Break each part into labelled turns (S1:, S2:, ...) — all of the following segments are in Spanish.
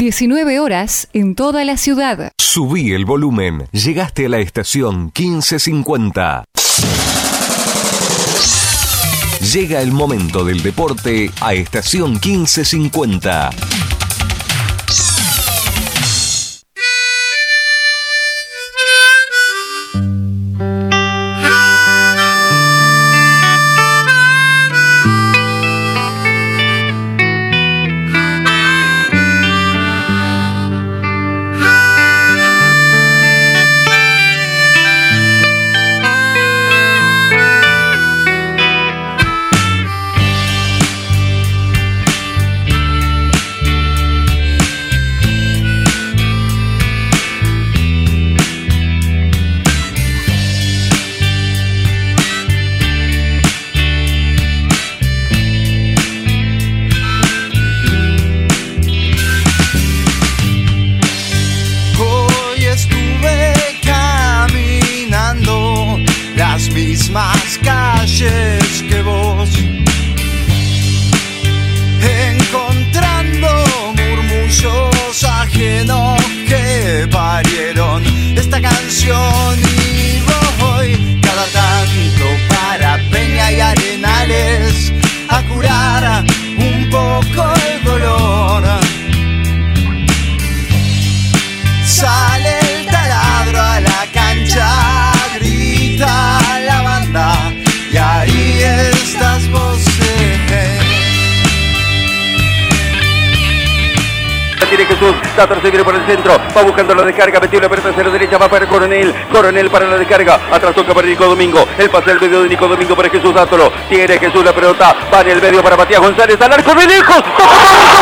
S1: 19 horas en toda la ciudad.
S2: Subí el volumen. Llegaste a la estación 1550. Llega el momento del deporte a estación 1550.
S3: Centro, va buscando la descarga, metió la pelota hacia la derecha, va para Coronel, Coronel para la descarga, atrás toca para Nico Domingo, el pase al medio de Nico Domingo para Jesús Dátolo, tiene Jesús la pelota, va en el medio para Matías González, al arco de lejos, ¡Toca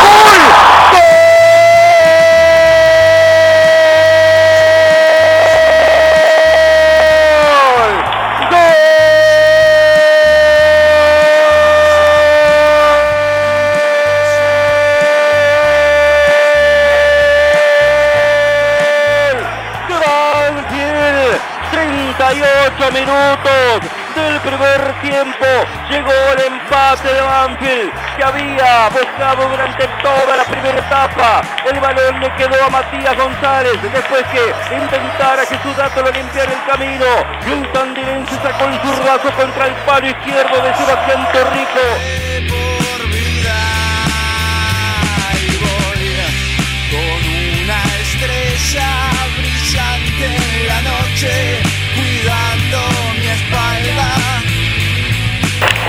S3: buscado durante toda la primera etapa. El balón le quedó a Matías González después que intentara que su dato lo limpiara el camino. Y un tandilense sacó el zurdazo contra el palo izquierdo de Sebastián Torrico.
S4: por vida y voy con una estrella brillante en la noche cuidando mi espalda.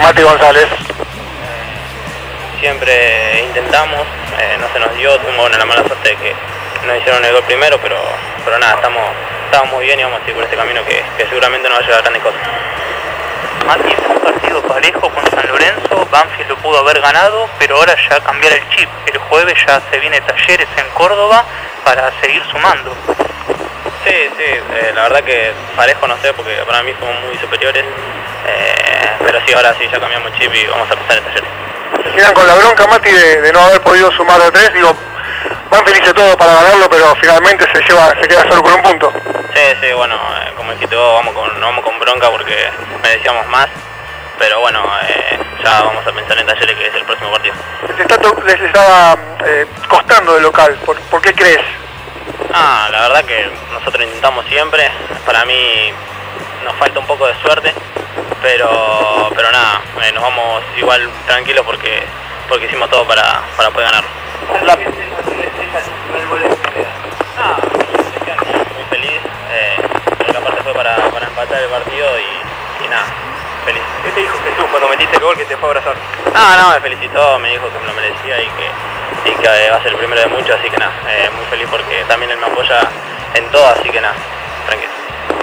S5: Mati González.
S6: Siempre intentamos, eh, no se nos dio, tuvimos bueno, la mala suerte de que nos hicieron el gol primero, pero, pero nada, estamos, estamos muy bien y vamos a seguir por este camino que, que seguramente nos va a llevar a grandes cosas.
S7: Mati, es un partido parejo con San Lorenzo, Banfield lo pudo haber ganado, pero ahora ya cambiar el chip. El jueves ya se viene talleres en Córdoba para seguir sumando.
S6: Sí, sí, eh, la verdad que parejo no sé porque para mí somos muy superiores, eh, pero sí, ahora sí ya cambiamos chip y vamos a empezar el taller.
S5: Se quedan con la bronca, Mati, de, de no haber podido sumar a tres. Digo, van felices todos para ganarlo, pero finalmente se lleva, se queda solo con un punto.
S6: Sí, sí, bueno, eh, como dijiste vos, vamos con, vamos con bronca porque merecíamos más, pero bueno, eh, ya vamos a pensar en talleres que es el próximo partido.
S5: Les, está les estaba eh, costando de local. ¿Por, por qué crees?
S6: Ah, la verdad que nosotros intentamos siempre. Para mí nos falta un poco de suerte, pero pero nada, eh, nos vamos igual tranquilos porque porque hicimos todo para, para poder ganarlo. Ah, muy feliz, eh, porque aparte fue para, para empatar el partido y, y nada, feliz.
S5: ¿Qué te dijo Jesús cuando metiste el gol que te fue a abrazar?
S6: Ah, no, me felicitó, me dijo que me lo merecía y que, y que eh, va a ser el primero de muchos, así que nada, eh, muy feliz porque también él me apoya en todo, así que nada, tranquilo.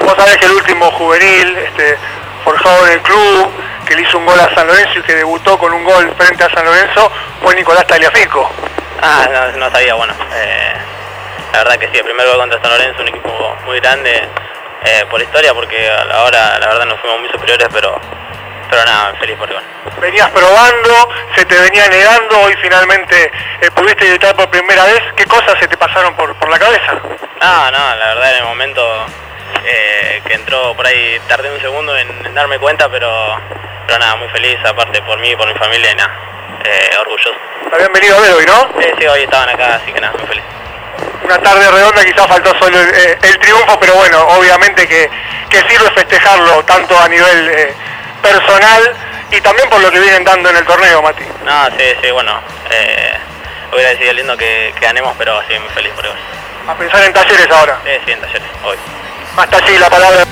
S5: Vos sabés que el último juvenil, este, forjado en el club, que le hizo un gol a San Lorenzo y que debutó con un gol frente a San Lorenzo, fue Nicolás Tagliafico.
S6: Ah, no, no sabía, bueno, eh, la verdad que sí, el primer gol contra San Lorenzo, un equipo muy grande eh, por historia, porque a la hora, la verdad, nos fuimos muy superiores, pero, pero nada, feliz por el gol.
S5: Venías probando, se te venía negando, hoy finalmente eh, pudiste debutar por primera vez. ¿Qué cosas se te pasaron por, por la cabeza?
S6: No, no, la verdad en el momento eh, que entró por ahí tardé un segundo en, en darme cuenta, pero, pero nada, muy feliz, aparte por mí, por mi familia y nada, eh, orgulloso.
S5: Habían venido a ver hoy, ¿no?
S6: Sí, sí, hoy estaban acá, así que nada, muy feliz.
S5: una tarde redonda, quizás faltó solo el, triunfo, pero bueno, obviamente que, sirve festejarlo tanto a nivel eh, personal y también por lo que vienen dando en el torneo, Mati.
S6: No, sí, sí, bueno, eh, hubiera sido lindo que, ganemos, pero sí, muy feliz por eso.
S5: A pensar en talleres ahora.
S6: Sí, sí, en talleres, hoy.
S5: Hasta allí la palabra.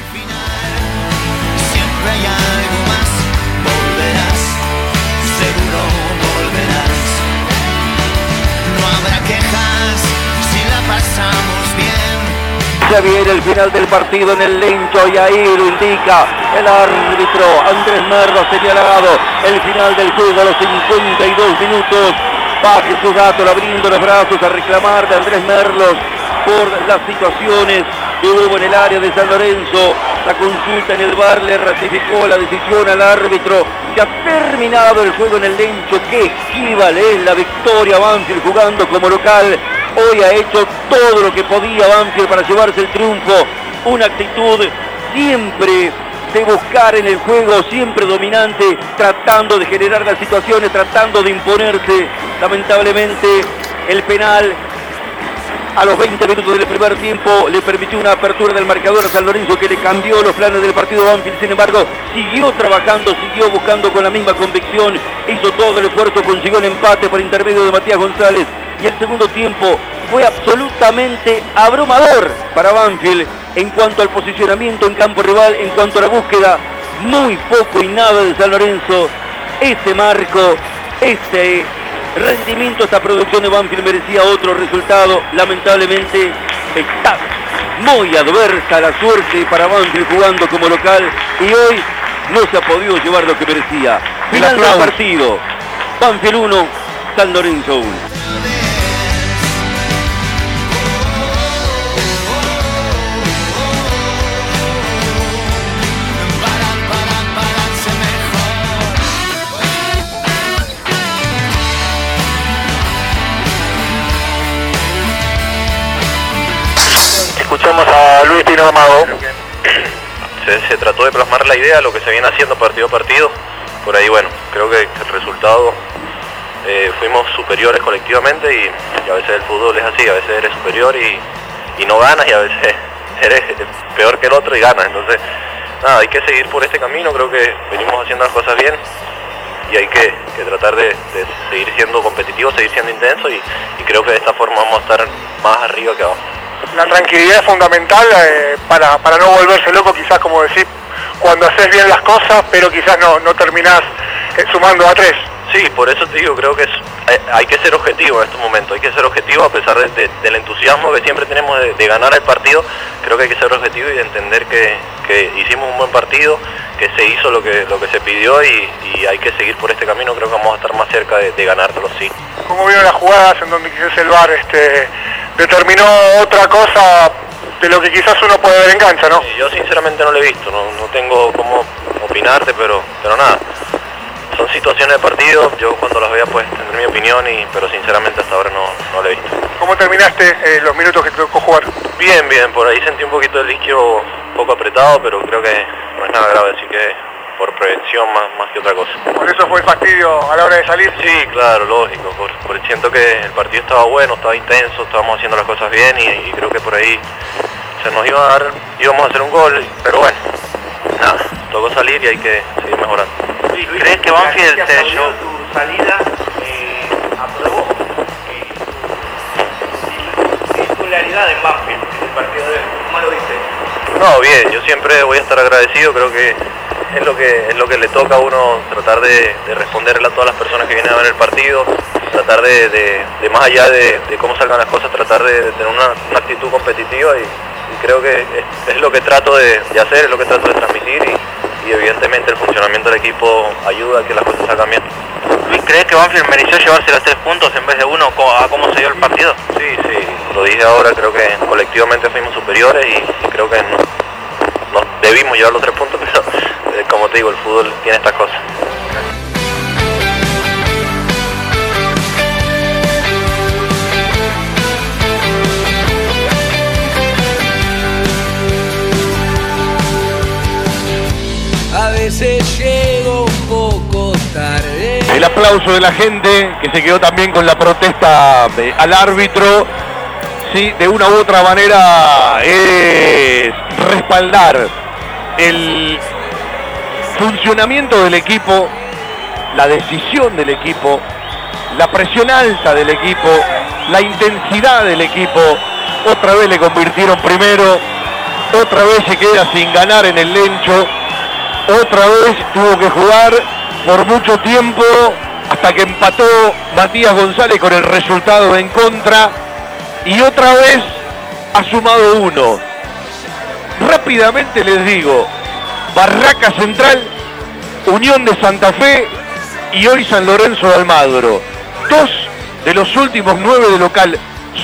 S3: Ya viene el final del partido en el lencho y ahí lo indica el árbitro Andrés Merlo señalado. El final del juego a los 52 minutos. Baje su gato abriendo los brazos a reclamar de Andrés Merlos por las situaciones que en el área de San Lorenzo. La consulta en el bar le ratificó la decisión al árbitro. Se ha terminado el juego en el Lencho. Qué esquiva es la victoria Banfield jugando como local. Hoy ha hecho todo lo que podía Banfield para llevarse el triunfo. Una actitud siempre de buscar en el juego, siempre dominante, tratando de generar las situaciones, tratando de imponerse. Lamentablemente el penal a los 20 minutos del primer tiempo le permitió una apertura del marcador a San Lorenzo que le cambió los planes del partido Banfield. Sin embargo, siguió trabajando, siguió buscando con la misma convicción, hizo todo el esfuerzo, consiguió el empate por intermedio de Matías González. Y el segundo tiempo fue absolutamente abrumador para Banfield en cuanto al posicionamiento en campo rival, en cuanto a la búsqueda. Muy poco y nada de San Lorenzo. Este marco, este rendimiento, esta producción de Banfield merecía otro resultado. Lamentablemente está muy adversa la suerte para Banfield jugando como local y hoy no se ha podido llevar lo que merecía. Final del partido. Banfield 1, San Lorenzo 1.
S5: Escuchamos a Luis Pino Amago.
S8: Se, trató de plasmar la idea, lo que se viene haciendo partido a partido. Por ahí, bueno, creo que el resultado eh, fuimos superiores colectivamente y, a veces el fútbol es así, a veces eres superior y, no ganas y a veces eres peor que el otro y ganas. Entonces, nada, hay que seguir por este camino, creo que venimos haciendo las cosas bien y hay que, tratar de, seguir siendo competitivos, seguir siendo intensos y, y creo que de esta forma vamos a estar más arriba que abajo
S5: la tranquilidad es fundamental eh, para, no volverse loco, quizás como decir, cuando haces bien las cosas, pero quizás no, no terminás eh, sumando a tres.
S8: Sí, por eso te digo, creo que es, eh, hay que ser objetivo en estos momentos, hay que ser objetivo a pesar del entusiasmo que siempre tenemos de, ganar el partido, creo que hay que ser objetivo y entender que, hicimos un buen partido, que se hizo lo que, lo que se pidió y, hay que seguir por este camino, creo que vamos a estar más cerca de, de ganártelo, sí.
S5: ¿Cómo vieron las jugadas en donde quizás el bar este, determinó otra cosa de lo que quizás uno puede ver en cancha, ¿no?
S8: yo sinceramente no lo he visto, no, no tengo cómo opinarte, pero, pero nada son situaciones de partido, yo cuando las vea pues tendré mi opinión, y, pero sinceramente hasta ahora no, no lo he visto.
S5: ¿Cómo terminaste eh, los minutos que te tocó jugar?
S8: Bien, bien, por ahí sentí un poquito el isquio un poco apretado, pero creo que no es nada grave, así que por prevención más, más que otra cosa.
S5: ¿Por eso fue el fastidio a la hora de salir?
S8: Sí, claro, lógico, por, siento que el partido estaba bueno, estaba intenso, estábamos haciendo las cosas bien y, creo que por ahí se nos iba a dar, íbamos a hacer un gol, pero bueno, nada, tocó salir y hay que seguir mejorando.
S9: ¿Crees que Banfield se llevó tu salida eh, aprobó eh, titularidad de Banfield en el partido de hoy? ¿Cómo lo viste?
S8: No, bien, yo siempre voy a estar agradecido, creo que es lo que es lo que le toca a uno tratar de, responderle a todas las personas que vienen a ver el partido, tratar de, más allá de, cómo salgan las cosas, tratar de, tener una, actitud competitiva y, creo que es, lo que trato de, hacer, es lo que trato de transmitir y, evidentemente el funcionamiento del equipo ayuda a que las cosas salgan bien.
S9: Luis, ¿crees que Banfield mereció llevarse los tres puntos en vez de uno a cómo se dio el partido?
S8: Sí, sí, lo dije ahora, creo que colectivamente fuimos superiores y, creo que no, debimos llevar los tres puntos, pero eh, como te digo, el fútbol tiene estas cosas.
S10: A veces llego un poco tarde.
S11: El aplauso de la gente que se quedó también con la protesta al árbitro de una u otra manera es respaldar el funcionamiento del equipo, la decisión del equipo, la presión alta del equipo, la intensidad del equipo. Otra vez le convirtieron primero, otra vez se queda sin ganar en el Lencho, otra vez tuvo que jugar por mucho tiempo hasta que empató Matías González con el resultado en contra y otra vez ha sumado uno. Rápidamente les digo, Barraca Central, Unión de Santa Fe y hoy San Lorenzo de Almagro. Dos de los últimos nueve de local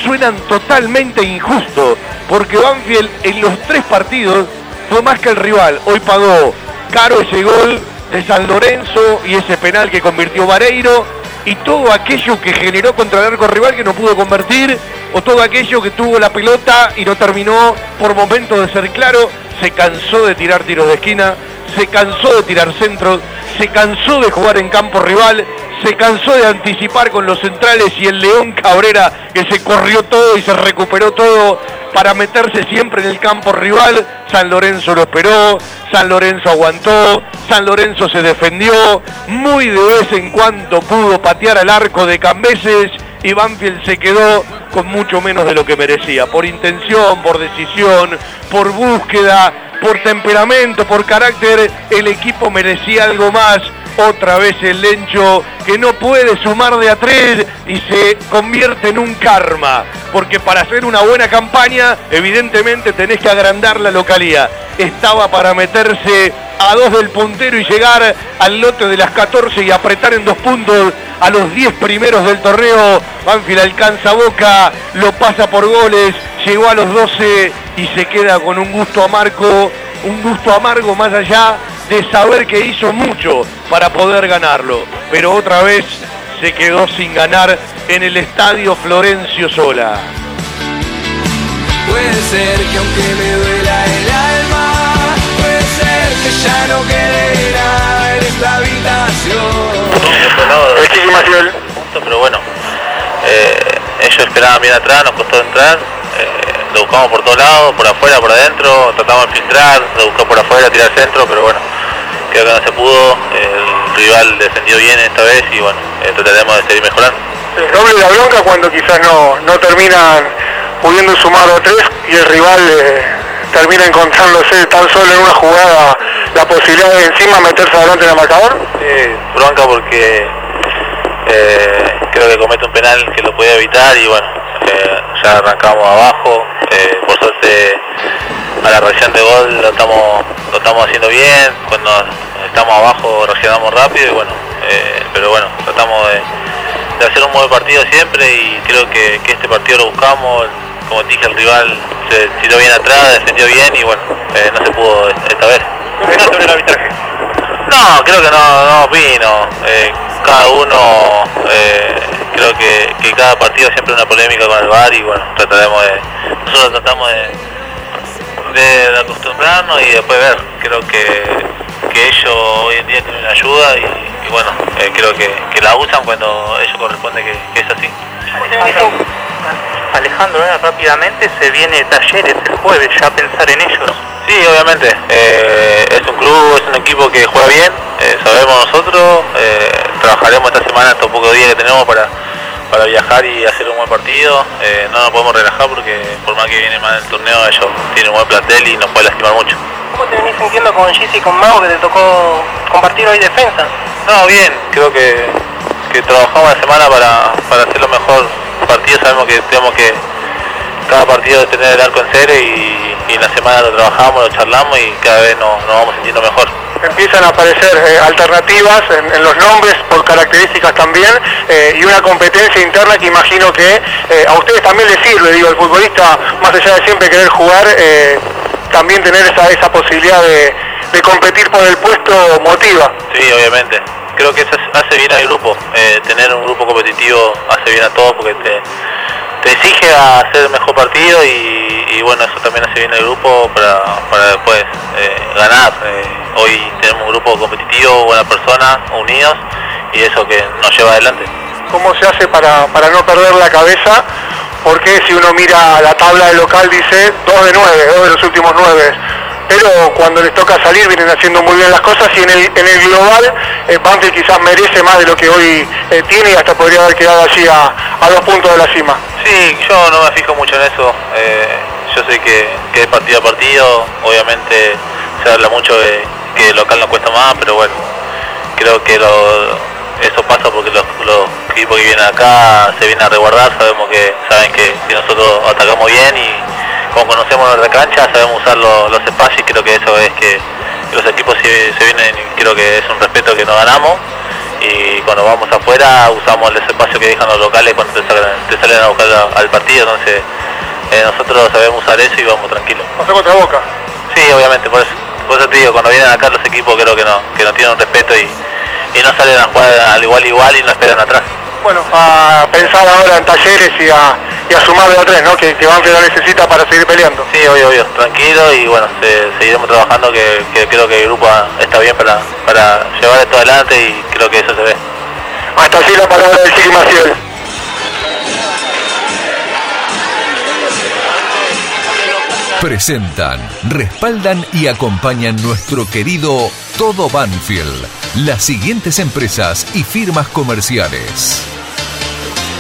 S11: suenan totalmente injustos porque Banfield en los tres partidos fue más que el rival. Hoy pagó caro ese gol de San Lorenzo y ese penal que convirtió Vareiro y todo aquello que generó contra el arco rival que no pudo convertir o todo aquello que tuvo la pelota y no terminó por momentos de ser claro, se cansó de tirar tiros de esquina, se cansó de tirar centros, se cansó de jugar en campo rival, se cansó de anticipar con los centrales y el León Cabrera que se corrió todo y se recuperó todo para meterse siempre en el campo rival. San Lorenzo lo esperó, San Lorenzo aguantó, San Lorenzo se defendió, muy de vez en cuando pudo patear al arco de Cambeses y Banfield se quedó con mucho menos de lo que merecía, por intención, por decisión, por búsqueda, por temperamento, por carácter, el equipo merecía algo más. Otra vez el Lencho que no puede sumar de a tres y se convierte en un karma. Porque para hacer una buena campaña, evidentemente tenés que agrandar la localidad. Estaba para meterse a dos del puntero y llegar al lote de las 14 y apretar en dos puntos a los 10 primeros del torneo. Banfield alcanza Boca, lo pasa por goles, llegó a los 12 y se queda con un gusto amargo, un gusto amargo más allá de saber que hizo mucho para poder ganarlo. Pero otra vez se quedó sin ganar en el estadio Florencio Sola.
S10: Puede ser que aunque me duela el alma, puede ser que ya no quede nada en esta habitación.
S5: Muchísimas gracias.
S9: Pero bueno, eh, ellos esperaban bien atrás, nos costó entrar. eh, lo buscamos por todos lados, por afuera, por adentro, tratamos de filtrar, lo buscamos por afuera, tirar centro, pero bueno, creo que no se pudo. El rival defendió bien esta vez y bueno, eh, trataremos de seguir mejorando.
S5: El doble de la bronca cuando quizás no, no terminan pudiendo sumar a tres y el rival eh, termina encontrándose tan solo en una jugada la posibilidad de encima meterse adelante en el marcador.
S9: Sí, bronca porque eh, creo que comete un penal que lo podía evitar y bueno, eh, ya arrancamos abajo. por suerte a la reacción de gol lo estamos, lo estamos haciendo bien, cuando estamos abajo reaccionamos rápido y bueno, eh, pero bueno, tratamos de, de hacer un buen partido siempre y creo que, que este partido lo buscamos, como te dije el rival se tiró bien atrás, defendió bien y bueno, eh, no se pudo esta vez.
S5: sobre el arbitraje?
S9: No, creo que no, no opino. Eh, cada uno, eh, creo que, que cada partido siempre una polémica con el VAR y bueno, trataremos de, nosotros tratamos de, de, de acostumbrarnos y después ver. Creo que, que ellos hoy en día tienen ayuda y, y bueno, eh, creo que, que la usan cuando ellos corresponde que, que es así.
S7: Alejandro, ahora rápidamente se viene Talleres el jueves, ya pensar en ellos.
S9: Sí, obviamente. eh, es un club, es un equipo que juega bien, eh, sabemos nosotros. eh, trabajaremos esta semana estos pocos días que tenemos para, para viajar y hacer un buen partido. eh, no nos podemos relajar porque por más que viene mal el torneo, ellos tienen un buen plantel y nos puede lastimar mucho.
S12: ¿Cómo te venís sintiendo con Gis y con Mau que te tocó compartir hoy defensa?
S9: No, bien, creo que, que trabajamos la semana para, para hacer lo mejor partido. Sabemos que tenemos que cada partido tener el arco en cero y, y en la semana lo trabajamos, lo charlamos y cada vez nos, nos vamos sintiendo mejor.
S5: Empiezan a aparecer eh, alternativas en, los nombres por características también eh, y una competencia interna que imagino que eh, a ustedes también les sirve, digo, el futbolista más allá de siempre querer jugar, también tener esa, esa posibilidad de, de competir por el puesto motiva.
S9: Sí, obviamente. Creo que eso hace bien al grupo. Tener un grupo competitivo hace bien a todos porque te, te exige a hacer el mejor partido y, bueno, eso también hace bien al grupo para, para después eh, ganar. Eh, hoy tenemos un grupo competitivo, buenas personas, unidos y eso que nos lleva adelante.
S5: ¿Cómo se hace para, para no perder la cabeza porque si uno mira la tabla de local dice 2 de 9, 2 de los últimos 9 pero cuando les toca salir vienen haciendo muy bien las cosas y en el, en el global eh, quizás merece más de lo que hoy eh, tiene y hasta podría haber quedado allí a, a, dos puntos de la cima.
S9: Sí, yo no me fijo mucho en eso, eh, yo sé que, es partido a partido, obviamente se habla mucho de que el local no cuesta más, pero bueno, creo que lo, eso pasa porque los, los, equipos que vienen acá se vienen a resguardar, sabemos que saben que nosotros atacamos bien y como conocemos nuestra cancha, sabemos usar los, los espacios y creo que eso es que los equipos se, se vienen, creo que es un respeto que nos ganamos y cuando vamos afuera usamos el espacio que dejan los locales cuando te salen, te salen a buscar al partido, entonces eh, nosotros sabemos usar eso y vamos tranquilos.
S5: ¿Pasó contra Boca?
S9: Sí, obviamente, por eso, por eso te digo, cuando vienen acá los equipos creo que no, que no tienen un respeto y, y no salen a jugar al igual igual y no esperan atrás.
S5: Bueno, a pensar ahora en talleres y a, y a sumar de a tres, ¿no? Que, que Banfield lo necesita para seguir peleando.
S9: Sí, obvio, obvio, tranquilo y bueno, se, seguiremos trabajando que, que, creo que el grupo está bien para, para llevar esto adelante y creo que eso se ve.
S5: Hasta allí la palabra del Chiqui Maciel.
S13: Presentan, respaldan y acompañan nuestro querido Todo Banfield, las siguientes empresas y firmas comerciales.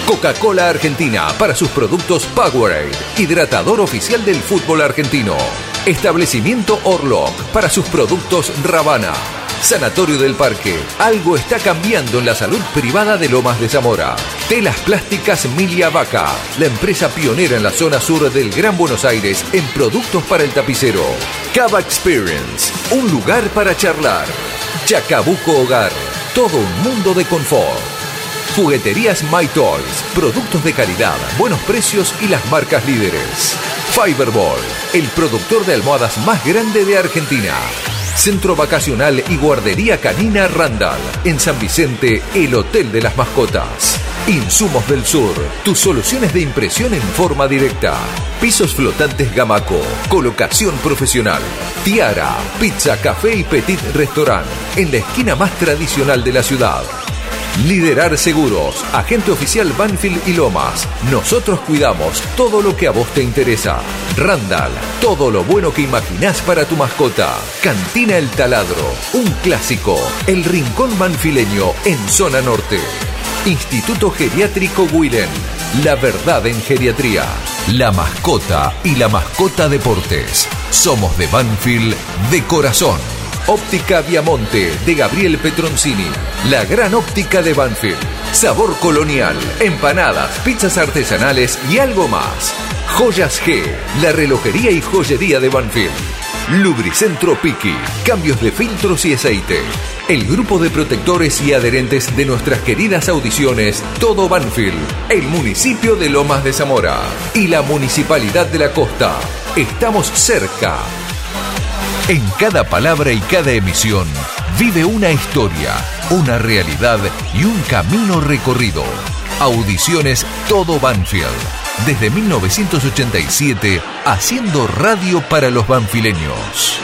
S13: Coca-Cola Argentina para sus productos Powerade, hidratador oficial del fútbol argentino. Establecimiento Orlock para sus productos Ravana. Sanatorio del Parque. Algo está cambiando en la salud privada de Lomas de Zamora. Telas Plásticas Milia Vaca, la empresa pionera en la zona sur del Gran Buenos Aires en productos para el tapicero. Cava Experience, un lugar para charlar. Chacabuco Hogar, todo un mundo de confort. Jugueterías My Toys, productos de calidad, buenos precios y las marcas líderes. Fiberball, el productor de almohadas más grande de Argentina. Centro Vacacional y Guardería Canina Randall. En San Vicente, el Hotel de las Mascotas. Insumos del Sur, tus soluciones de impresión en forma directa. Pisos flotantes Gamaco, colocación profesional. Tiara, pizza, café y petit restaurant. En la esquina más tradicional de la ciudad. Liderar Seguros, agente oficial Banfield y Lomas. Nosotros cuidamos todo lo que a vos te interesa. Randall, todo lo bueno que imaginás para tu mascota. Cantina El Taladro, un clásico. El Rincón Banfileño en zona norte. Instituto Geriátrico Willen. La verdad en geriatría. La mascota y la mascota deportes. Somos de Banfield de corazón. Óptica Viamonte de Gabriel Petroncini. La gran óptica de Banfield. Sabor colonial, empanadas, pizzas artesanales y algo más. Joyas G, la relojería y joyería de Banfield. Lubricentro Piki, cambios de filtros y aceite. El grupo de protectores y adherentes de nuestras queridas audiciones Todo Banfield, el municipio de Lomas de Zamora y la Municipalidad de la Costa. Estamos cerca. En cada palabra y cada emisión vive una historia, una realidad y un camino recorrido. Audiciones Todo Banfield. Desde 1987, haciendo radio para los banfileños.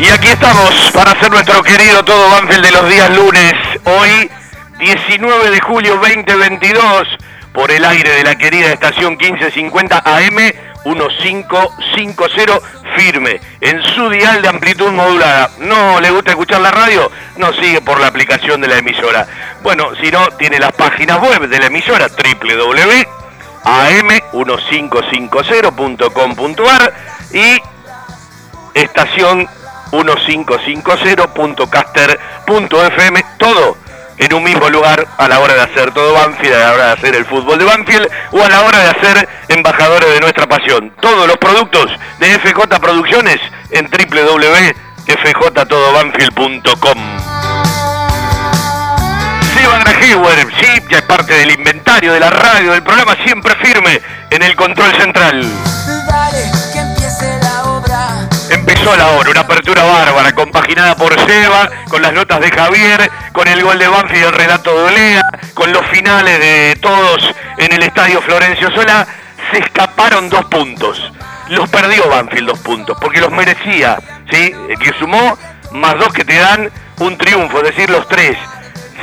S14: Y aquí estamos para hacer nuestro querido todo Banfield de los días lunes. Hoy, 19 de julio 2022, por el aire de la querida estación 1550 AM 1550 firme en su dial de amplitud modulada. ¿No le gusta escuchar la radio? No sigue por la aplicación de la emisora. Bueno, si no, tiene las páginas web de la emisora www.am1550.com.ar y estación 1550.caster.fm, todo en un mismo lugar a la hora de hacer todo Banfield, a la hora de hacer el fútbol de Banfield o a la hora de hacer embajadores de nuestra pasión. Todos los productos de FJ Producciones en www.fjtodobanfield.com. Silva Grajewer, sí, ya es parte del inventario de la radio, del programa siempre firme en el control central. Empezó la hora, una apertura bárbara, compaginada por Seba, con las notas de Javier, con el gol de Banfield del relato de Olea, con los finales de todos en el estadio Florencio Sola, se escaparon dos puntos. Los perdió Banfield dos puntos, porque los merecía, ¿sí? Que sumó más dos que te dan un triunfo, es decir, los tres.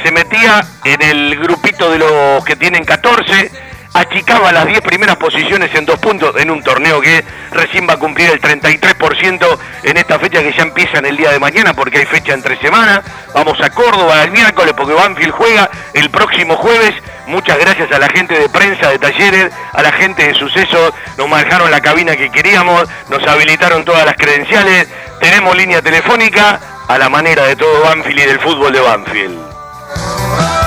S14: Se metía en el grupito de los que tienen 14, achicaba las 10 primeras posiciones en dos puntos en un torneo que recién va a cumplir el 33% en esta fecha que ya empieza en el día de mañana porque hay fecha entre semanas. Vamos a Córdoba el miércoles porque Banfield juega el próximo jueves. Muchas gracias a la gente de prensa, de talleres, a la gente de sucesos. Nos manejaron la cabina que queríamos, nos habilitaron todas las credenciales. Tenemos línea telefónica a la manera de todo Banfield y del fútbol de Banfield.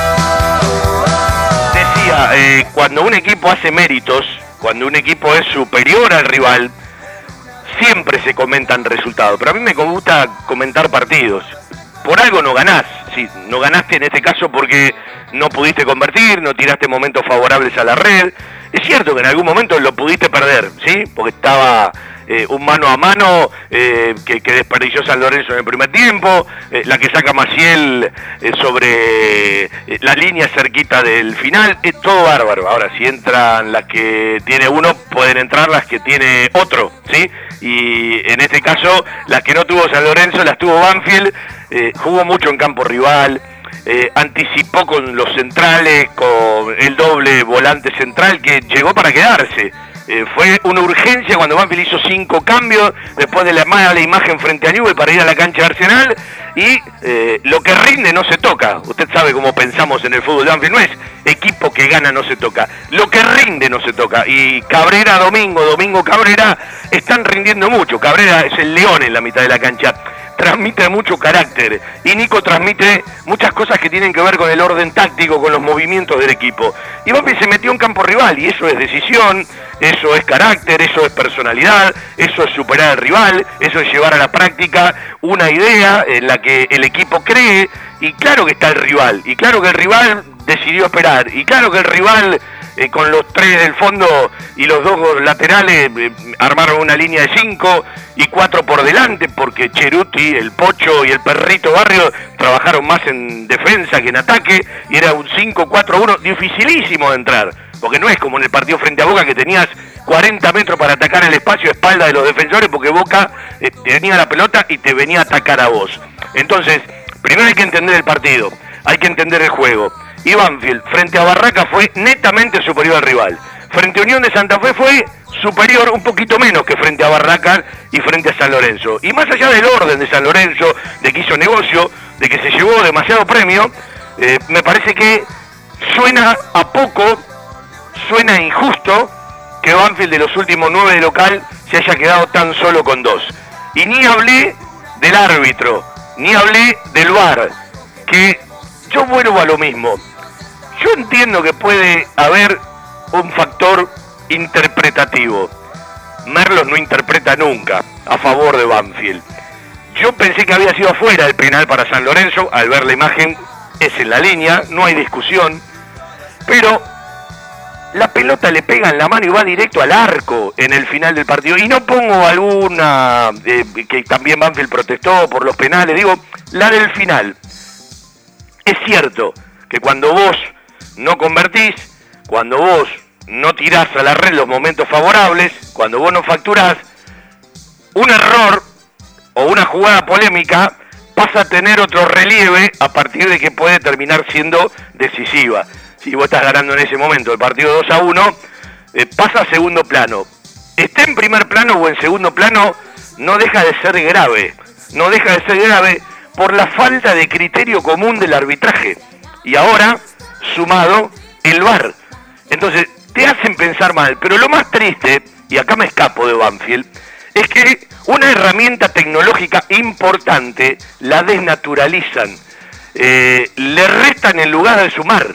S14: Eh, cuando un equipo hace méritos, cuando un equipo es superior al rival, siempre se comentan resultados. Pero a mí me gusta comentar partidos. Por algo no ganás. No ganaste en este caso porque no pudiste convertir, no tiraste momentos favorables a la red. Es cierto que en algún momento lo pudiste perder, ¿sí? Porque estaba eh, un mano a mano eh, que, que, desperdició San Lorenzo en el primer tiempo, eh, la que saca Maciel eh, sobre eh, la línea cerquita del final, es todo bárbaro. Ahora, si entran las que tiene uno, pueden entrar las que tiene otro, ¿sí? Y en este caso, las que no tuvo San Lorenzo, las tuvo Banfield, jugó mucho en campo rival. Anticipó con los centrales, con el doble volante central que llegó para quedarse. Eh, fue una urgencia cuando Banfield hizo cinco cambios después de la mala imagen frente a Newell para ir a la cancha de Arsenal y eh, lo que rinde no se toca. Usted sabe cómo pensamos en el fútbol de no es equipo que gana no se toca, lo que rinde no se toca. Y Cabrera, Domingo, Domingo Cabrera están rindiendo mucho. Cabrera es el león en la mitad de la cancha transmite mucho carácter y Nico transmite muchas cosas que tienen que ver con el orden táctico, con los movimientos del equipo. Y Banfield se metió en campo rival y eso es decisión, eso es carácter, eso es personalidad, eso es superar al rival, eso es llevar a la práctica una idea en la que el equipo cree y claro que está el rival, y claro que el rival decidió esperar, y claro que el rival eh, con los tres del fondo y los dos laterales eh, armaron una línea de cinco y cuatro por delante porque Cheruti, el Pocho y el Perrito Barrio trabajaron más en defensa que en ataque y era un 5-4-1 dificilísimo de entrar porque no es como en el partido frente a Boca que tenías 40 metros para atacar el espacio a espalda de los defensores porque Boca eh, tenía la pelota y te venía a atacar a vos. Entonces, primero hay que entender el partido, hay que entender el juego. Y Banfield frente a Barraca fue netamente superior al rival. Frente a Unión de Santa Fe fue superior un poquito menos que frente a Barraca y frente a San Lorenzo. Y más allá del orden de San Lorenzo, de que hizo negocio, de que se llevó demasiado premio, eh, me parece que suena a poco, suena injusto que Banfield de los últimos nueve de local se haya quedado tan solo con dos. Y ni hablé del árbitro, ni hablé del VAR, que yo vuelvo a lo mismo. Yo entiendo que puede haber un factor interpretativo. Merlos no interpreta nunca a favor de Banfield. Yo pensé que había sido afuera el penal para San Lorenzo, al ver la imagen es en la línea, no hay discusión, pero la pelota le pega en la mano y va directo al arco en el final del partido. Y no pongo alguna eh, que también Banfield protestó por los penales, digo, la del final. Es cierto que cuando vos no convertís, cuando vos no tirás a la red los momentos favorables, cuando vos no facturás, un error o una jugada polémica pasa a tener otro relieve a partir de que puede terminar siendo decisiva. Si vos estás ganando en ese momento el partido 2 a 1, eh, pasa a segundo plano. Esté en primer plano o en segundo plano, no deja de ser grave. No deja de ser grave por la falta de criterio común del arbitraje. Y ahora, sumado, el VAR. Entonces, te hacen pensar mal. Pero lo más triste, y acá me escapo de Banfield, es que una herramienta tecnológica importante la desnaturalizan. Eh, le restan en lugar de sumar.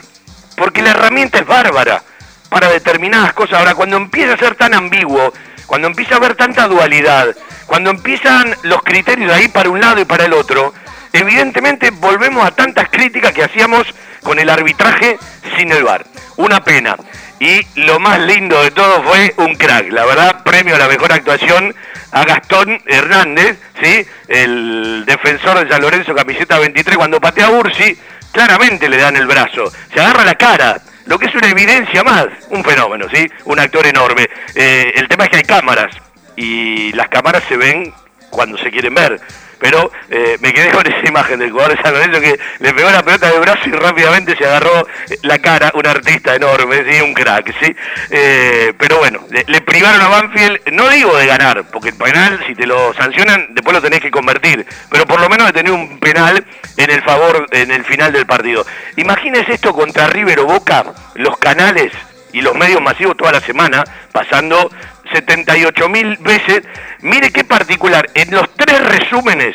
S14: Porque la herramienta es bárbara para determinadas cosas. Ahora, cuando empieza a ser tan ambiguo, cuando empieza a haber tanta dualidad, cuando empiezan los criterios ahí para un lado y para el otro, evidentemente volvemos a tantas críticas que hacíamos con el arbitraje sin el VAR. Una pena. Y lo más lindo de todo fue un crack. La verdad, premio a la mejor actuación a Gastón Hernández, ¿sí? el defensor de San Lorenzo, camiseta 23, cuando patea a Ursi, claramente le dan el brazo. Se agarra la cara lo que es una evidencia más, un fenómeno, ¿sí? Un actor enorme. Eh, el tema es que hay cámaras y las cámaras se ven cuando se quieren ver. Pero eh, me quedé con esa imagen del jugador de San Lorenzo que le pegó la pelota de brazo y rápidamente se agarró la cara, un artista enorme, ¿sí? un crack, ¿sí? Eh, pero bueno, le, privaron a Banfield, no digo de ganar, porque el penal, si te lo sancionan, después lo tenés que convertir, pero por lo menos de tener un penal en el favor, en el final del partido. Imagínese esto contra River o Boca, los canales y los medios masivos toda la semana, pasando 78 mil veces. Mire qué particular, en los tres resúmenes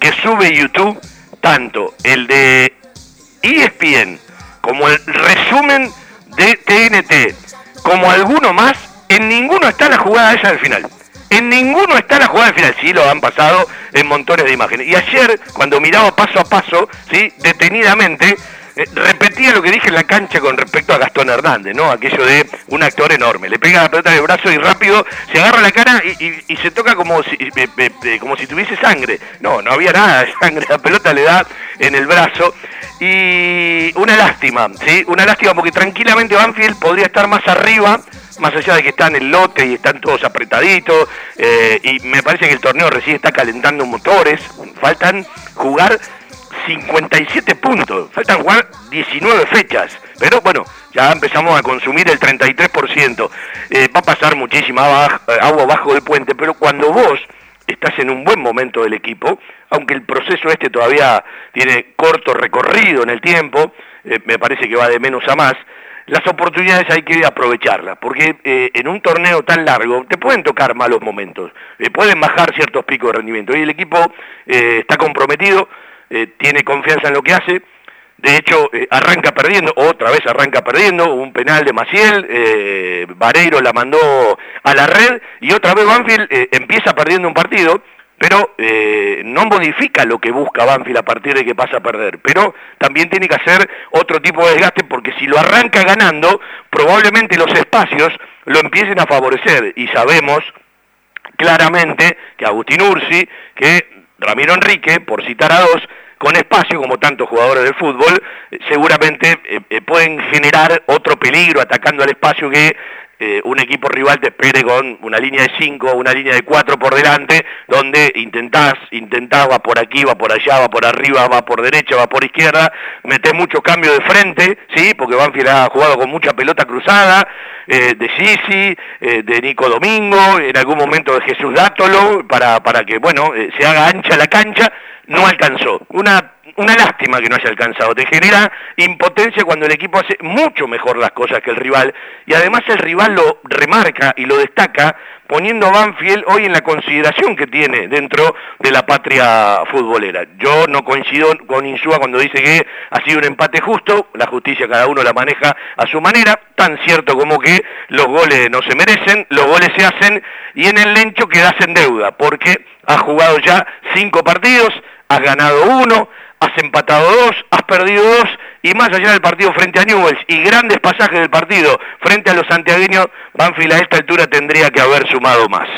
S14: que sube YouTube, tanto el de ESPN como el resumen de TNT, como alguno más, en ninguno está la jugada esa del final. En ninguno está la jugada del final. Sí, lo han pasado en montones de imágenes. Y ayer, cuando miraba paso a paso, ¿sí? detenidamente, eh, repetía lo que dije en la cancha con respecto a Gastón Hernández, ¿no? Aquello de un actor enorme. Le pega la pelota de brazo y rápido se agarra la cara y, se toca como si, eh, eh, como si tuviese sangre. No, no había nada de sangre. La pelota le da en el brazo. Y una lástima, ¿sí? Una lástima porque tranquilamente Banfield podría estar más arriba más allá de que están en el lote y están todos apretaditos, y me parece que el torneo recién está calentando motores, faltan jugar 57 puntos. Faltan jugar 19 fechas. Pero bueno, ya empezamos a consumir el 33%. Eh, va a pasar muchísima eh, agua bajo del puente, pero cuando vos estás en un buen momento del equipo, aunque el proceso este todavía tiene corto recorrido en el tiempo, eh, me parece que va de menos a más, las oportunidades hay que aprovecharlas, porque en un torneo tan largo te pueden tocar malos momentos, pueden bajar ciertos picos de rendimiento y el equipo está comprometido, eh, tiene confianza en lo que hace. De hecho, eh, arranca perdiendo, otra vez arranca perdiendo, un penal de Maciel, eh, Vareiro la mandó a la red y otra vez Banfield empieza perdiendo un partido, pero no modifica lo que busca Banfield a partir de que pasa a perder. Pero también tiene que hacer otro tipo de desgaste porque si lo arranca ganando, probablemente los espacios lo empiecen a favorecer y sabemos claramente que Agustín Ursi, que Ramiro Enrique, por citar a dos, con espacio, como tantos jugadores de fútbol, eh, seguramente eh, eh, pueden generar otro peligro atacando al espacio que un equipo rival te espere con una línea de 5 una línea de 4 por delante, donde intentás, intentás, va por aquí, va por allá, va por arriba, va por derecha, va por izquierda, metés mucho cambio de frente, ¿sí? porque Banfield ha jugado con mucha pelota cruzada, de Sisi, de Nico Domingo, en algún momento de Jesús Dátolo, para, para que, bueno, se haga ancha la cancha, no alcanzó. Una, una lástima que no haya alcanzado. Te genera impotencia cuando el equipo hace mucho mejor las cosas que el rival y además el rival lo remarca y lo destaca poniendo a Banfield hoy en la consideración que tiene dentro de la patria futbolera. Yo no coincido con Insúa cuando dice que ha sido un empate justo, la justicia cada uno la maneja a su manera, tan cierto como que los goles no se merecen, los goles se hacen y en el lencho quedas en deuda, porque has jugado ya cinco partidos, has ganado uno, has empatado dos, has perdido dos, y más allá del partido frente a Newells y grandes pasajes del partido frente a los santiagueños, Banfield a esta altura tendría que haber sumado más.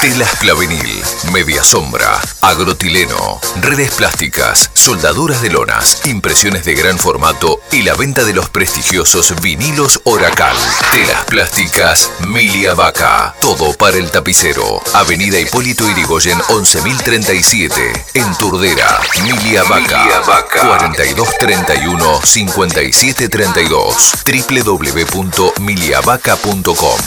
S13: Telas Clavenil, Media Sombra, Agrotileno, redes plásticas, soldaduras de lonas, impresiones de gran formato y la venta de los prestigiosos vinilos Oracal. Telas plásticas Milia Vaca, todo para el tapicero. Avenida Hipólito Irigoyen 11037, en Turdera. Milia Vaca, 4231 5732 www.miliavaca.com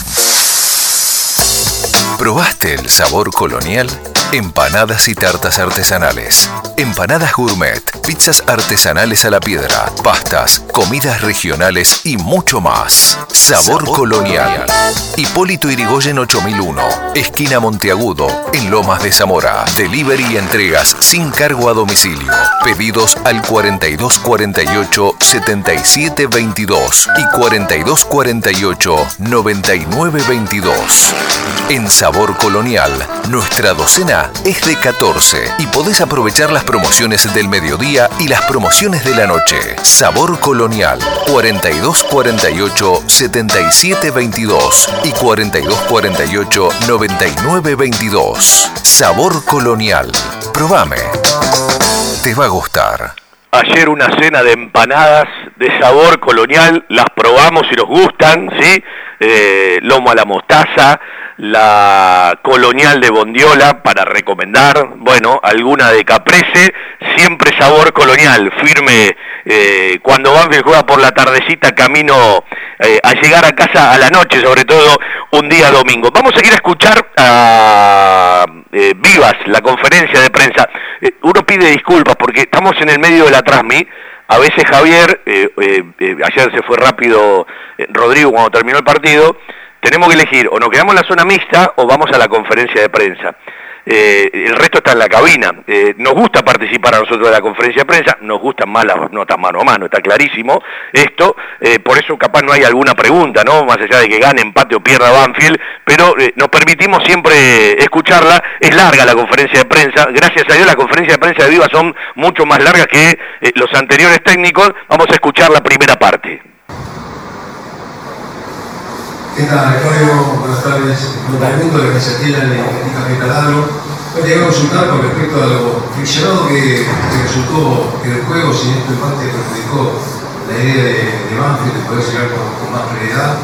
S13: ¿Probaste el sabor colonial? Empanadas y tartas artesanales. Empanadas gourmet, pizzas artesanales a la piedra, pastas, comidas regionales y mucho más. Sabor, colonial. Hipólito Irigoyen 8001, esquina Monteagudo, en Lomas de Zamora. Delivery y entregas sin cargo a domicilio. Pedidos al 4248 7722 y 4248 9922. En Sabor Colonial, nuestra docena es de 14 y podés aprovechar las promociones del mediodía y las promociones de la noche. Sabor Colonial 4248 7722 y 4248 9922. Sabor Colonial. Probame. Te va a gustar.
S14: Ayer una cena de empanadas de sabor colonial, las probamos y nos gustan, ¿sí? Eh, lomo a la mostaza, la colonial de Bondiola para recomendar, bueno, alguna de Caprese, siempre sabor colonial, firme eh, cuando Banfield juega por la tardecita camino eh, a llegar a casa a la noche, sobre todo un día domingo. Vamos a ir a escuchar a eh, Vivas, la conferencia de prensa. uno pide disculpas porque estamos en el medio de la transmi, a veces Javier, ayer se fue rápido Rodrigo cuando terminó el partido, tenemos que elegir o nos quedamos en la zona mixta o vamos a la conferencia de prensa. Eh, el resto está en la cabina. Eh, nos gusta participar a nosotros de la conferencia de prensa, nos gustan más las notas mano a mano, está clarísimo esto, eh, por eso capaz no hay alguna pregunta, ¿no? Más allá de que gane, empate o pierda Banfield, pero nos permitimos siempre escucharla, es larga la conferencia de prensa, gracias a Dios la conferencia de prensa de Viva son mucho más largas que los anteriores técnicos, vamos a escuchar la primera parte.
S15: ¿Qué tal, Claudio? Buenas tardes. Raimundo de la iniciativa de Taladro. Hoy te a consultar con respecto a lo friccionado que, resultó en el juego, si en parte perjudicó la idea de, de Banfield de poder llegar con, más claridad.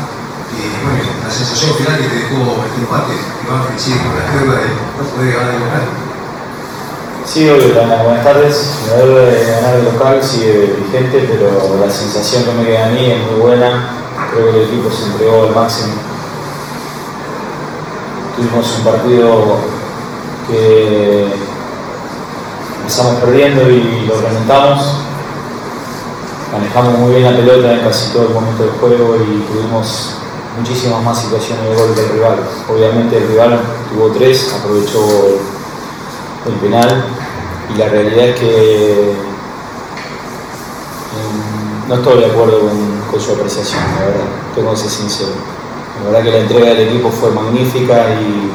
S15: Y bueno, la sensación final que te dejó este empate, que Banfield sigue con la deuda de no poder ganar el local.
S16: Sí, obvio, buenas tardes. La deuda de ganar el local sigue vigente, pero la sensación que me queda a mí es muy buena creo que el equipo se entregó al máximo. Tuvimos un partido que empezamos perdiendo y lo remontamos. Manejamos muy bien la pelota en casi todo el momento del juego y tuvimos muchísimas más situaciones de gol del rival. Obviamente el rival tuvo tres, aprovechó el penal y la realidad es que no estoy de acuerdo con, su apreciación, la verdad, tengo que ser sincero. La verdad que la entrega del equipo fue magnífica y,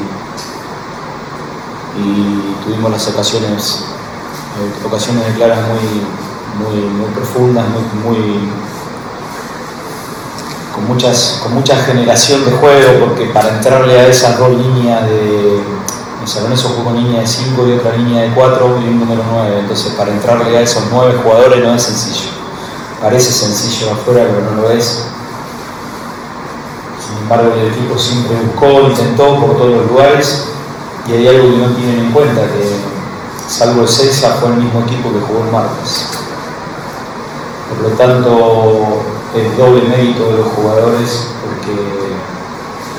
S16: tuvimos las ocasiones, ocasiones de claras muy, muy, profundas, muy, con, muchas, con mucha generación de juego, porque para entrarle a esas dos líneas de. San Lorenzo jugó línea de 5 y otra línea de 4 y un número 9, entonces para entrarle a esos 9 jugadores no es sencillo. Parece sencillo afuera, pero no lo es. Sin embargo, el equipo siempre buscó, intentó por todos los lugares y hay algo que no tienen en cuenta, que salvo el Seiza fue el mismo equipo que jugó el martes. Por lo tanto, es doble mérito de los jugadores porque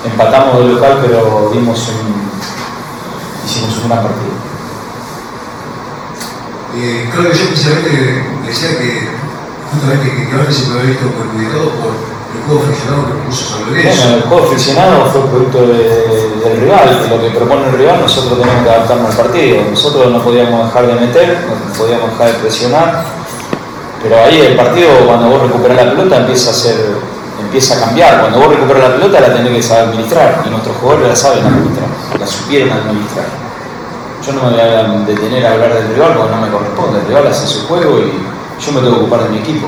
S16: empatamos de local, pero dimos un, hicimos un gran partido.
S15: Eh, creo que yo precisamente decía que justamente que, que se puede haber visto perjudicado por el juego friccionado que puso San Lorenzo.
S16: Bueno, el juego friccionado fue producto del rival, de lo que propone el rival, nosotros tenemos que adaptarnos al partido. Nosotros no podíamos dejar de meter, no podíamos dejar de presionar, pero ahí el partido, cuando vos recuperás la pelota, empieza a ser empieza a cambiar. Cuando vos recuperas la pelota la tenés que saber administrar y nuestros jugadores la saben administrar, la supieron administrar. Yo no me voy a detener a hablar del rival porque no me corresponde, el rival hace su juego y yo me tengo que ocupar de mi equipo.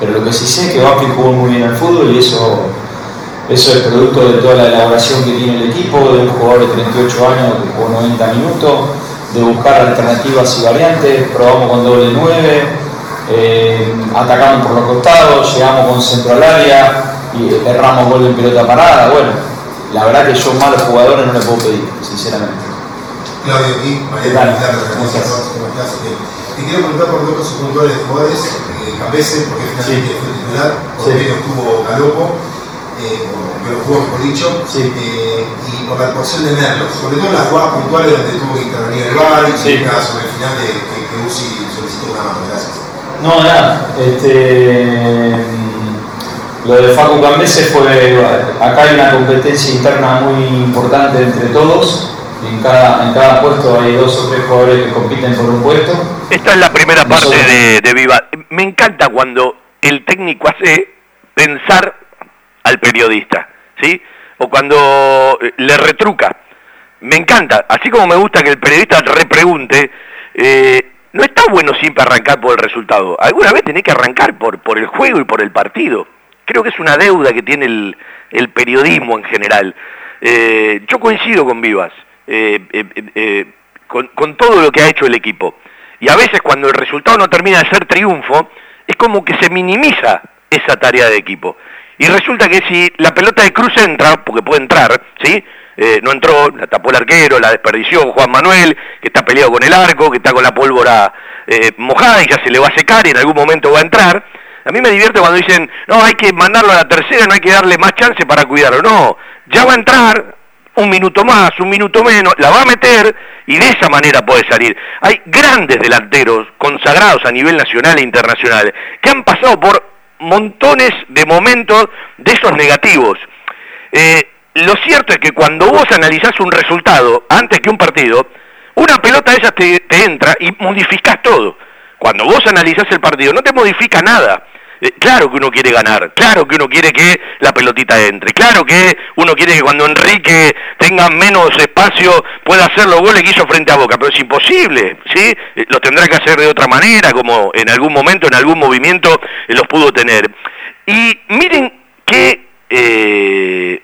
S16: Pero lo que sí sé es que Banfield jugó muy bien al fútbol y eso, eso es producto de toda la elaboración que tiene el equipo, de un jugador de 38 años que jugó 90 minutos, de buscar alternativas y variantes, probamos con doble 9, eh, atacamos por los costados, llegamos con centro al área y erramos gol en pelota parada. Bueno, la verdad que yo malos jugadores no le puedo pedir, sinceramente.
S15: Claudio, aquí, María, te quiero preguntar por dos casos puntuales de jugadores, eh, porque finalmente fue titular, por menos tuvo Galopo, eh, lo jugó mejor dicho, eh, y por la actuación de Merlos, sobre todo en las jugadas puntuales donde tuvo que intervenir el VAR y sí. sobre el final de que, que Uzi solicitó una mano. Gracias.
S16: No, nada. Este, lo de Facu Cambese fue. Acá hay una competencia interna muy importante entre todos en cada, en cada puesto hay dos o tres jugadores que compiten por un puesto.
S14: Esta es la primera parte de, de Viva. Me encanta cuando el técnico hace pensar al periodista, ¿sí? O cuando eh, le retruca. me encanta, así como me gusta que el periodista repregunte, eh, no está bueno siempre arrancar por el resultado. Alguna vez tenés que arrancar por, por el juego y por el partido. Creo que es una deuda que tiene el, el periodismo en general. Eh, yo coincido con Vivas, eh, eh, con, con todo lo que ha hecho el equipo. Y a veces cuando el resultado no termina de ser triunfo, es como que se minimiza esa tarea de equipo. Y resulta que si la pelota de Cruz entra, porque puede entrar, ¿sí? Eh, no entró, la tapó el arquero, la desperdició Juan Manuel, que está peleado con el arco, que está con la pólvora eh, mojada y ya se le va a secar y en algún momento va a entrar. A mí me divierte cuando dicen, no, hay que mandarlo a la tercera, no hay que darle más chance para cuidarlo. No, ya va a entrar un minuto más, un minuto menos, la va a meter y de esa manera puede salir. Hay grandes delanteros consagrados a nivel nacional e internacional que han pasado por montones de momentos de esos negativos. Eh, lo cierto es que cuando vos analizás un resultado antes que un partido, una pelota de esas te, te entra y modificás todo. Cuando vos analizás el partido, no te modifica nada. Eh, claro que uno quiere ganar, claro que uno quiere que la pelotita entre, claro que uno quiere que cuando Enrique tenga menos espacio pueda hacer los goles que hizo frente a Boca, pero es imposible, ¿sí? Eh, Lo tendrá que hacer de otra manera, como en algún momento, en algún movimiento eh, los pudo tener. Y miren qué eh,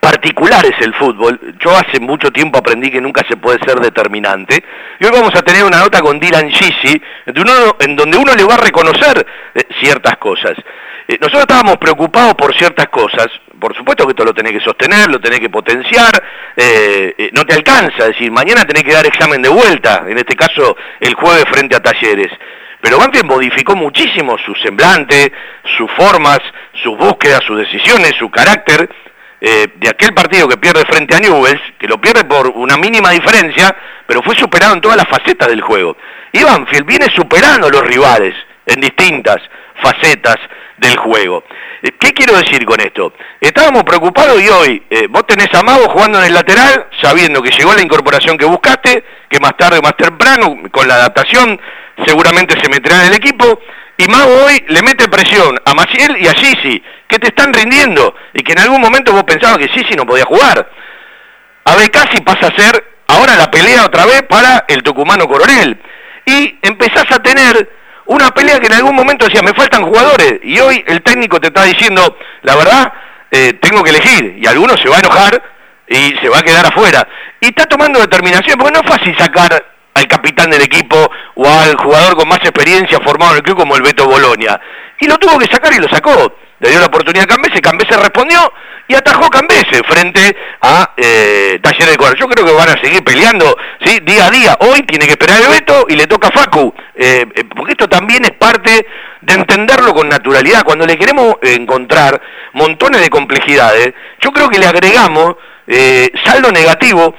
S14: particular es el fútbol. Yo hace mucho tiempo aprendí que nunca se puede ser determinante. Y hoy vamos a tener una nota con Dylan Gisi, en donde uno le va a reconocer eh, ciertas cosas. Eh, nosotros estábamos preocupados por ciertas cosas. Por supuesto que esto lo tenés que sostener, lo tenés que potenciar. eh, eh, no te alcanza. Es decir, mañana tenés que dar examen de vuelta. En este caso, el jueves frente a Talleres. Pero Banfield modificó muchísimo su semblante, sus formas, sus búsquedas, sus decisiones, su carácter eh, de aquel partido que pierde frente a Newells, que lo pierde por una mínima diferencia, pero fue superado en todas las facetas del juego. Y Banfield viene superando a los rivales en distintas facetas del juego. Eh, ¿Qué quiero decir con esto? Estábamos preocupados y hoy eh, vos tenés a Mago jugando en el lateral, sabiendo que llegó la incorporación que buscaste, que más tarde o más temprano, con la adaptación, seguramente se meterá en el equipo, y Mago hoy le mete presión a Maciel y a Sisi, que te están rindiendo, y que en algún momento vos pensabas que Sisi no podía jugar. A casi pasa a ser ahora la pelea otra vez para el tucumano coronel. Y empezás a tener una pelea que en algún momento decía, me faltan jugadores, y hoy el técnico te está diciendo, la verdad, eh, tengo que elegir, y alguno se va a enojar y se va a quedar afuera. Y está tomando determinación, porque no es fácil sacar al capitán del equipo o al jugador con más experiencia formado en el club como el Beto Bolonia. Y lo tuvo que sacar y lo sacó. Le dio la oportunidad a Cambese, Cambese respondió y atajó Cambese frente a eh, Talleres de Córdoba. Yo creo que van a seguir peleando ¿sí? día a día. Hoy tiene que esperar el Beto y le toca a Facu, eh, eh, porque esto también es parte de entenderlo con naturalidad. Cuando le queremos encontrar montones de complejidades, yo creo que le agregamos eh, saldo negativo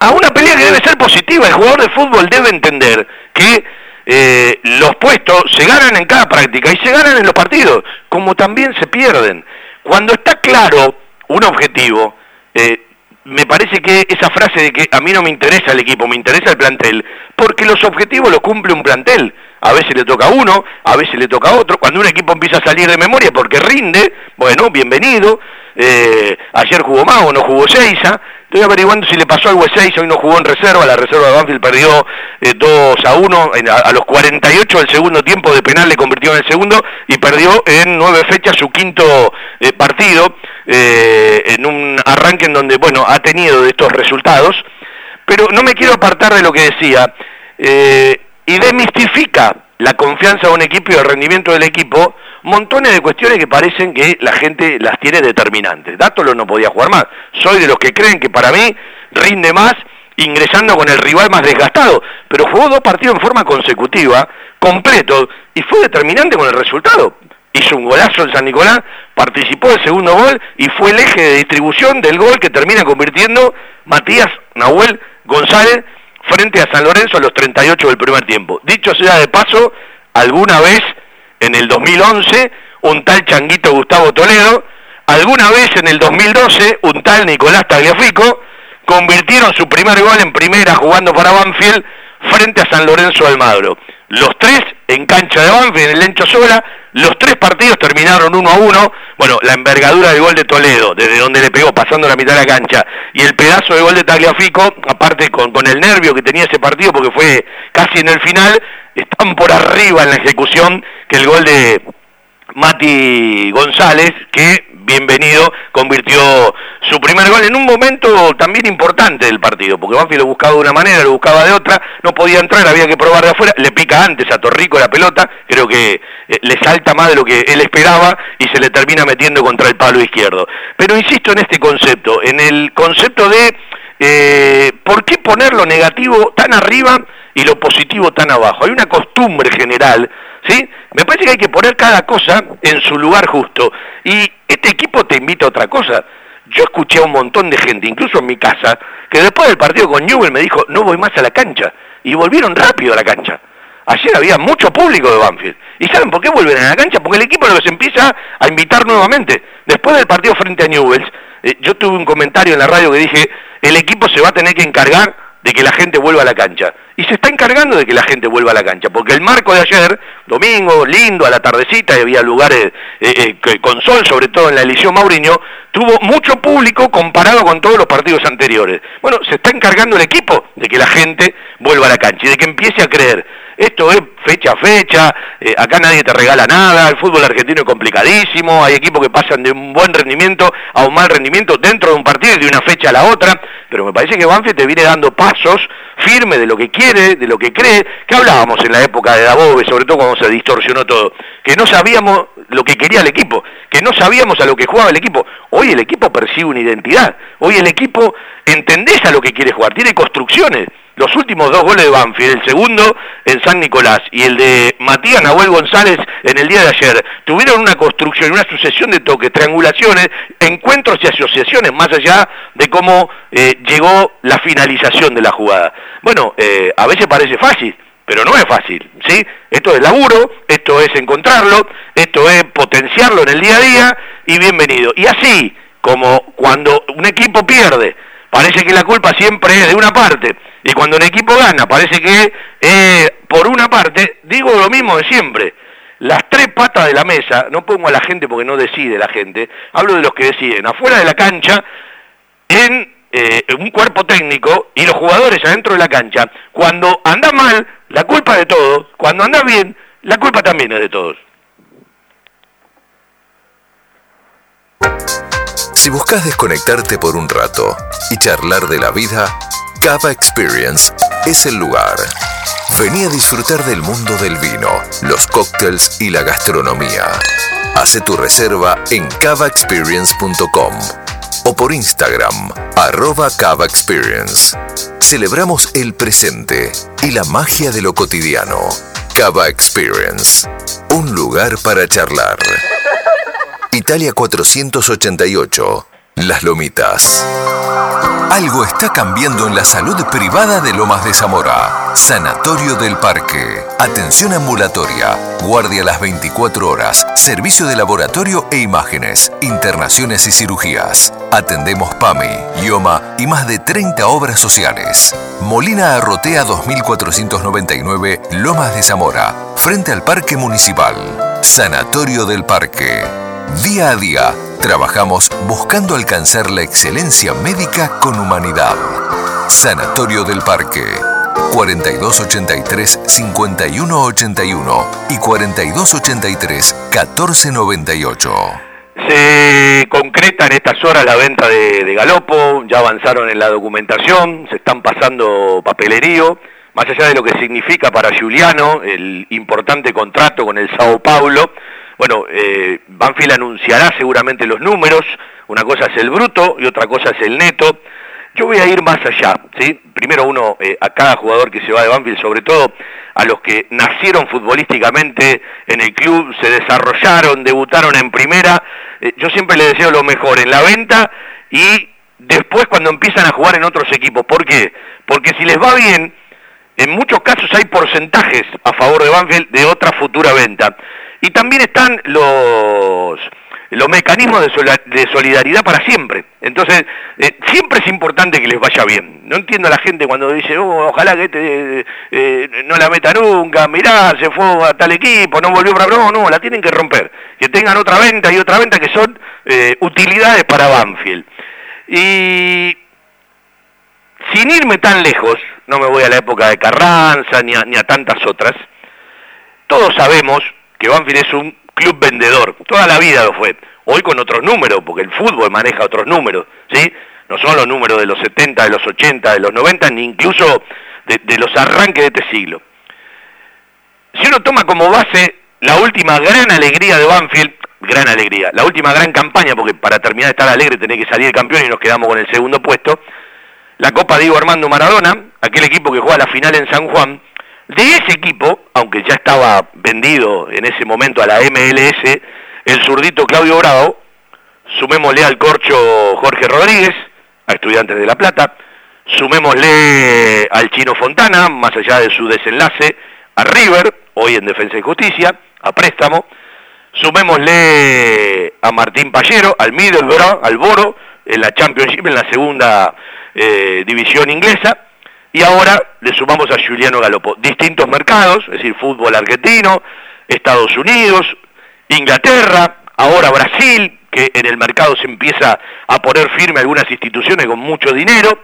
S14: a una pelea que debe ser positiva. El jugador de fútbol debe entender que eh, los puestos se ganan en cada práctica y se ganan en los partidos, como también se pierden. Cuando está claro un objetivo, eh, me parece que esa frase de que a mí no me interesa el equipo, me interesa el plantel, porque los objetivos los cumple un plantel. A veces le toca a uno, a veces le toca a otro. Cuando un equipo empieza a salir de memoria porque rinde, bueno, bienvenido. Eh, ayer jugó Mago, no jugó Seiza. Estoy averiguando si le pasó algo a Seiza, hoy no jugó en reserva. La reserva de Banfield perdió eh, 2 a 1. En, a, a, los 48 del segundo tiempo de penal le convirtió en el segundo y perdió en nueve fechas su quinto eh, partido. Eh, en un arranque en donde, bueno, ha tenido de estos resultados. Pero no me quiero apartar de lo que decía. Y demistifica la confianza de un equipo y el rendimiento del equipo, montones de cuestiones que parecen que la gente las tiene determinantes. Dátolo no podía jugar más. Soy de los que creen que para mí rinde más ingresando con el rival más desgastado, pero jugó dos partidos en forma consecutiva, completo, y fue determinante con el resultado. Hizo un golazo en San Nicolás, participó del segundo gol y fue el eje de distribución del gol que termina convirtiendo Matías Nahuel González frente a San Lorenzo a los 38 del primer tiempo. Dicho sea de paso, alguna vez en el 2011 un tal Changuito Gustavo Toledo, alguna vez en el 2012 un tal Nicolás Tagliafico convirtieron su primer gol en primera jugando para Banfield frente a San Lorenzo Almagro. Los tres en cancha de Banfield, en el Lencho Sola, Los tres partidos terminaron uno a uno. Bueno, la envergadura del gol de Toledo, desde donde le pegó, pasando la mitad de la cancha, y el pedazo de gol de Tagliafico, aparte con, con el nervio que tenía ese partido, porque fue casi en el final, están por arriba en la ejecución que el gol de Mati González, que bienvenido, convirtió su primer gol en un momento también importante del partido, porque Banfield lo buscaba de una manera, lo buscaba de otra, no podía entrar, había que probar de afuera, le pica antes a Torrico la pelota, creo que eh, le salta más de lo que él esperaba y se le termina metiendo contra el palo izquierdo. Pero insisto en este concepto, en el concepto de eh, por qué poner lo negativo tan arriba y lo positivo tan abajo. Hay una costumbre general ¿sí? Me parece que hay que poner cada cosa en su lugar justo. Y este equipo te invita a otra cosa. Yo escuché a un montón de gente, incluso en mi casa, que después del partido con Newell me dijo, no voy más a la cancha. Y volvieron rápido a la cancha. Ayer había mucho público de Banfield. ¿Y saben por qué vuelven a la cancha? Porque el equipo los empieza a invitar nuevamente. Después del partido frente a Newells, eh, yo tuve un comentario en la radio que dije, el equipo se va a tener que encargar de que la gente vuelva a la cancha. Y se está encargando de que la gente vuelva a la cancha, porque el marco de ayer, domingo, lindo, a la tardecita, y había lugares eh, eh, con sol, sobre todo en la elección Mauriño, tuvo mucho público comparado con todos los partidos anteriores. Bueno, se está encargando el equipo de que la gente vuelva a la cancha y de que empiece a creer. Esto es fecha a fecha, eh, acá nadie te regala nada, el fútbol argentino es complicadísimo, hay equipos que pasan de un buen rendimiento a un mal rendimiento dentro de un partido y de una fecha a la otra, pero me parece que Banfield te viene dando pasos firme de lo que quiere, de lo que cree, que hablábamos en la época de Dabove, sobre todo cuando se distorsionó todo, que no sabíamos lo que quería el equipo, que no sabíamos a lo que jugaba el equipo. Hoy el equipo percibe una identidad, hoy el equipo entendés a lo que quiere jugar, tiene construcciones, los últimos dos goles de Banfield, el segundo en San Nicolás y el de Matías Nahuel González en el día de ayer, tuvieron una construcción, una sucesión de toques, triangulaciones, encuentros y asociaciones, más allá de cómo eh, llegó la finalización de la jugada. Bueno, eh, a veces parece fácil, pero no es fácil, ¿sí? Esto es laburo, esto es encontrarlo, esto es potenciarlo en el día a día y bienvenido. Y así como cuando un equipo pierde, parece que la culpa siempre es de una parte, y cuando un equipo gana, parece que eh, por una parte, digo lo mismo de siempre, las tres patas de la mesa, no pongo a la gente porque no decide la gente, hablo de los que deciden, afuera de la cancha, en eh, un cuerpo técnico y los jugadores adentro de la cancha, cuando anda mal, la culpa de todos, cuando anda bien, la culpa también es de todos.
S13: Si buscas desconectarte por un rato y charlar de la vida, Cava Experience es el lugar. Vení a disfrutar del mundo del vino, los cócteles y la gastronomía. Hace tu reserva en cavaexperience.com o por Instagram, arroba Cava Experience. Celebramos el presente y la magia de lo cotidiano. Cava Experience, un lugar para charlar. Italia 488, Las Lomitas. Algo está cambiando en la salud privada de Lomas de Zamora. Sanatorio del Parque. Atención ambulatoria. Guardia las 24 horas. Servicio de laboratorio e imágenes. Internaciones y cirugías. Atendemos PAMI, IOMA y más de 30 obras sociales. Molina Arrotea 2499, Lomas de Zamora. Frente al Parque Municipal. Sanatorio del Parque. Día a día, trabajamos buscando alcanzar la excelencia médica con humanidad. Sanatorio del Parque. 4283-5181 y 4283-1498.
S14: Se concreta en estas horas la venta de, Galopo, ya avanzaron en la documentación, se están pasando papelerío, más allá de lo que significa para Juliano el importante contrato con el Sao Paulo, bueno, eh, Banfield anunciará seguramente los números, una cosa es el bruto y otra cosa es el neto. Yo voy a ir más allá, ¿sí? Primero uno, eh, a cada jugador que se va de Banfield, sobre todo a los que nacieron futbolísticamente en el club, se desarrollaron, debutaron en primera, eh, yo siempre les deseo lo mejor en la venta y después cuando empiezan a jugar en otros equipos. ¿Por qué? Porque si les va bien, en muchos casos hay porcentajes a favor de Banfield de otra futura venta. Y también están los, los mecanismos de, solidaridad para siempre. Entonces, eh, siempre es importante que les vaya bien. No entiendo a la gente cuando dice, oh, ojalá que este eh, no la meta nunca, mirá, se fue a tal equipo, no volvió para... No, no, la tienen que romper. Que tengan otra venta y otra venta que son eh, utilidades para Banfield. Y sin irme tan lejos, no me voy a la época de Carranza ni a tantas otras, todos sabemos que Banfield es un club vendedor, toda la vida lo fue. Hoy con otros números, porque el fútbol maneja otros números, ¿sí? No son los números de los 70, de los 80, de los 90, ni incluso de, los arranques de este siglo. Si uno toma como base la última gran alegría de Banfield, gran alegría, la última gran campaña, porque para terminar de estar alegre tenés que salir campeón y nos quedamos con el segundo puesto, la Copa Diego Armando Maradona, aquel equipo que juega la final en San Juan, de ese equipo, aunque ya estaba vendido en ese momento a la MLS, el zurdito Claudio Bravo, sumémosle al corcho Jorge Rodríguez, a Estudiantes de La Plata, sumémosle al Chino Fontana, más allá de su desenlace, a River, hoy en Defensa y Justicia, a préstamo, sumémosle a Martín Pallero, al Middlesbrough, al Boro, en la Championship, en la segunda eh, división inglesa, y ahora le sumamos a Juliano Galopo. Distintos mercados, es decir, fútbol argentino, Estados Unidos, Inglaterra, ahora Brasil, que en el mercado se empieza a poner firme algunas instituciones con mucho dinero.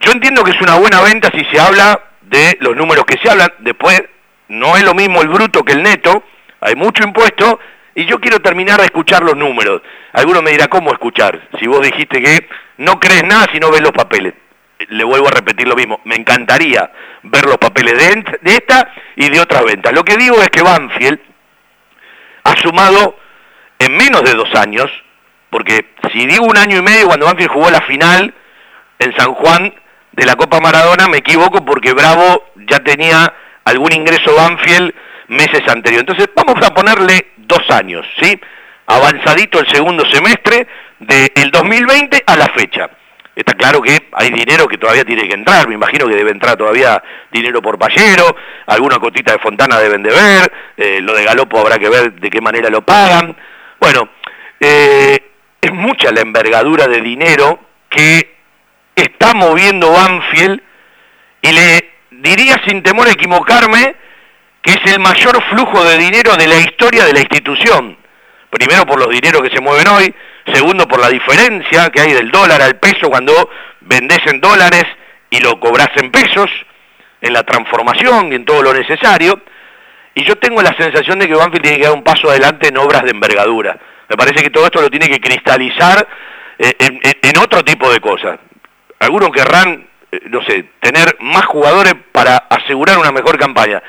S14: Yo entiendo que es una buena venta si se habla de los números que se hablan. Después, no es lo mismo el bruto que el neto, hay mucho impuesto, y yo quiero terminar de escuchar los números. Alguno me dirá, ¿cómo escuchar? Si vos dijiste que no crees nada si no ves los papeles le vuelvo a repetir lo mismo, me encantaría ver los papeles de, esta y de otras ventas. Lo que digo es que Banfield ha sumado en menos de dos años, porque si digo un año y medio cuando Banfield jugó la final en San Juan de la Copa Maradona, me equivoco porque Bravo ya tenía algún ingreso Banfield meses anteriores. Entonces vamos a ponerle dos años, ¿sí? Avanzadito el segundo semestre del 2020 a la fecha. Está claro que hay dinero que todavía tiene que entrar, me imagino que debe entrar todavía dinero por Pallero, alguna cotita de Fontana deben de ver, eh, lo de Galopo habrá que ver de qué manera lo pagan. Bueno, eh, es mucha la envergadura de dinero que está moviendo Banfield y le diría sin temor a equivocarme que es el mayor flujo de dinero de la historia de la institución. Primero por los dineros que se mueven hoy, segundo por la diferencia que hay del dólar al peso cuando vendés en dólares y lo cobras en pesos, en la transformación y en todo lo necesario, y yo tengo la sensación de que Banfield tiene que dar un paso adelante en obras de envergadura. Me parece que todo esto lo tiene que cristalizar eh, en, otro tipo de cosas. Algunos querrán, eh, no sé, tener más jugadores para asegurar una mejor campaña.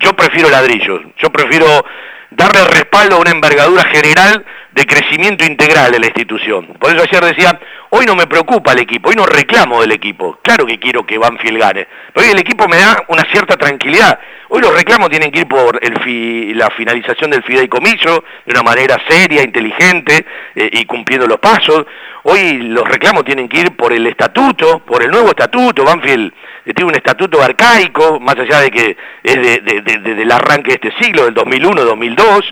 S14: Yo prefiero ladrillos, yo prefiero darle respaldo a una envergadura general de crecimiento integral de la institución. Por eso ayer decía, hoy no me preocupa el equipo, hoy no reclamo del equipo. Claro que quiero que Banfield gane, pero hoy el equipo me da una cierta tranquilidad. Hoy los reclamos tienen que ir por el la finalización del fideicomiso de una manera seria, inteligente eh, y cumpliendo los pasos. Hoy los reclamos tienen que ir por el estatuto, por el nuevo estatuto. Banfield eh, tiene un estatuto arcaico, más allá de que es del arranque de este siglo, del 2001-2002.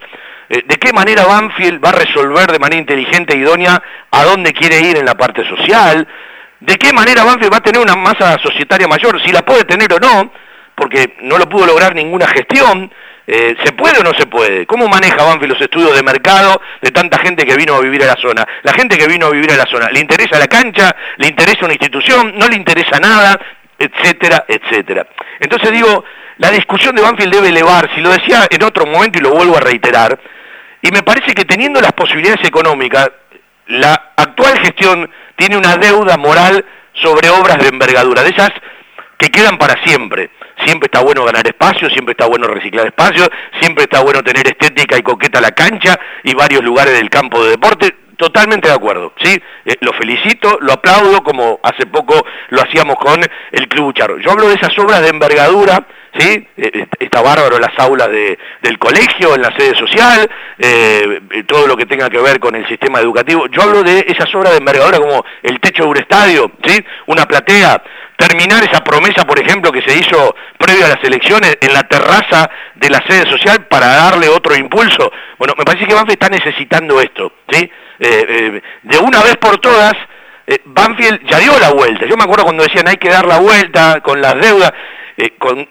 S14: Eh, ¿De qué manera Banfield va a resolver de manera inteligente e idónea a dónde quiere ir en la parte social? ¿De qué manera Banfield va a tener una masa societaria mayor? Si la puede tener o no, porque no lo pudo lograr ninguna gestión. Eh, ¿Se puede o no se puede? ¿Cómo maneja Banfield los estudios de mercado de tanta gente que vino a vivir a la zona? La gente que vino a vivir a la zona, ¿le interesa la cancha? ¿Le interesa una institución? ¿No le interesa nada? Etcétera, etcétera. Entonces digo, la discusión de Banfield debe elevar, si lo decía en otro momento y lo vuelvo a reiterar, y me parece que teniendo las posibilidades económicas, la actual gestión tiene una deuda moral sobre obras de envergadura, de esas que quedan para siempre. Siempre está bueno ganar espacio, siempre está bueno reciclar espacio, siempre está bueno tener estética y coqueta la cancha y varios lugares del campo de deporte. Totalmente de acuerdo, ¿sí? Eh, lo felicito, lo aplaudo, como hace poco lo hacíamos con el Club Charro. Yo hablo de esas obras de envergadura ¿sí? Eh, eh, está bárbaro las aulas del colegio, en la sede social, eh, todo lo que tenga que ver con el sistema educativo. Yo hablo de esas obras de envergadura como el techo de un estadio, ¿sí? Una platea, terminar esa promesa, por ejemplo, que se hizo previo a las elecciones en la terraza de la sede social para darle otro impulso. Bueno, me parece que Banfield está necesitando esto, ¿sí? Eh, eh, de una vez por todas, eh, Banfield ya dio la vuelta. Yo me acuerdo cuando decían hay que dar la vuelta con las deudas, con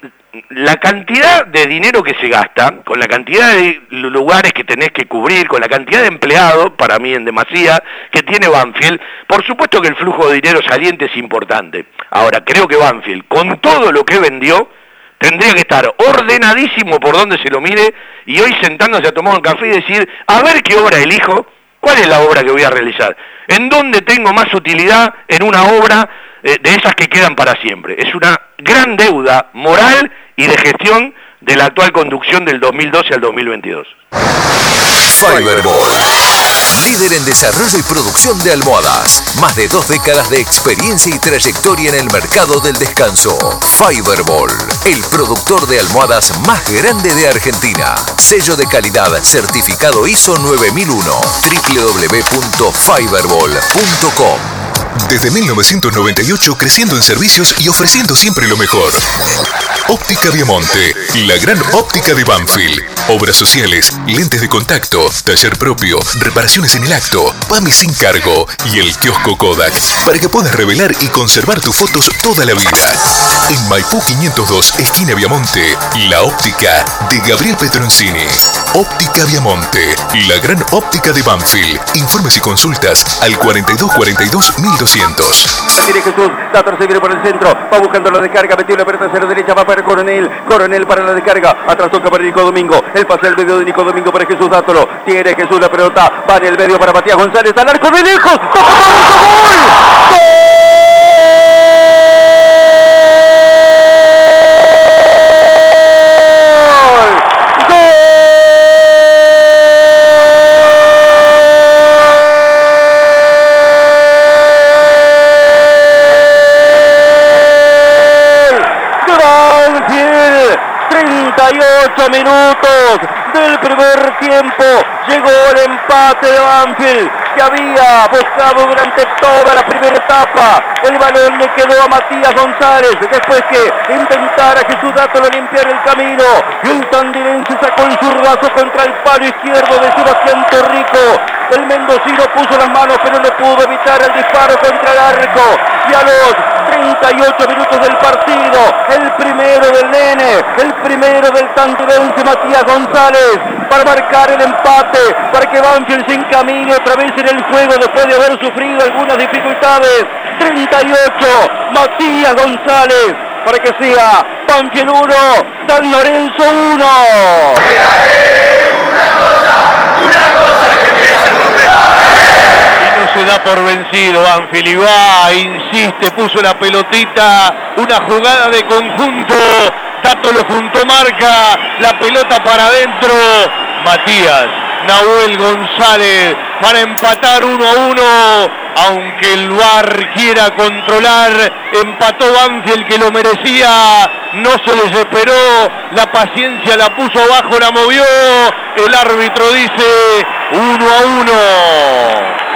S14: la cantidad de dinero que se gasta, con la cantidad de lugares que tenés que cubrir, con la cantidad de empleados, para mí en demasía, que tiene Banfield, por supuesto que el flujo de dinero saliente es importante. Ahora, creo que Banfield, con todo lo que vendió, tendría que estar ordenadísimo por donde se lo mire y hoy sentándose a tomar un café y decir, a ver qué obra elijo, cuál es la obra que voy a realizar, en dónde tengo más utilidad en una obra eh, de esas que quedan para siempre. Es una gran deuda moral y de gestión de la actual conducción del 2012 al 2022.
S13: Fiberball, líder en desarrollo y producción de almohadas. Más de dos décadas de experiencia y trayectoria en el mercado del descanso. Fiberball, el productor de almohadas más grande de Argentina. Sello de calidad certificado ISO 9001. www.fiberball.com
S17: desde 1998 creciendo en servicios y ofreciendo siempre lo mejor. Óptica Viamonte, la gran óptica de Banfield. Obras sociales, lentes de contacto, taller propio, reparaciones en el acto, PAMI sin cargo y el kiosco Kodak para que puedas revelar y conservar tus fotos toda la vida. En Maipú 502, esquina Viamonte, la óptica de Gabriel Petroncini. Óptica Viamonte, la gran óptica de Banfield. Informes y consultas al 4242 1200.
S3: Tiene Jesús, la tercera viene por el centro, va buscando la descarga, metió la pelota hacia la derecha, va para Coronel, Coronel para la descarga, atrás toca para Nico Domingo, el pase al medio de Nico Domingo para Jesús Dátolo, tiene Jesús la pelota, va en el medio para Matías González, al arco de lejos, ¡Gol! ¡Gol! Minutos del primer tiempo llegó el empate de Banfield que había buscado durante toda la primera etapa. El balón le quedó a Matías González después que intentara Jesús Dato limpiar el camino y un tandilense sacó el zurdazo contra el palo izquierdo de Sebastián Torrico. El mendocino puso las manos pero no pudo evitar el disparo contra el arco y a los 38 minutos del partido. El primero del nene, el primero del tanturense Matías González para marcar el empate, para que Banfield se encamine otra vez en el juego después de haber sufrido algunas dificultades. 38, Matías González para que sea Banfield 1, San Lorenzo 1
S14: se da por vencido Banfield va, insiste, puso la pelotita, una jugada de conjunto, Tato lo juntó marca, la pelota para adentro, Matías, Nahuel González para empatar uno a uno, aunque el VAR quiera controlar, empató Banfield que lo merecía, no se desesperó, la paciencia la puso abajo, la movió, el árbitro dice uno a uno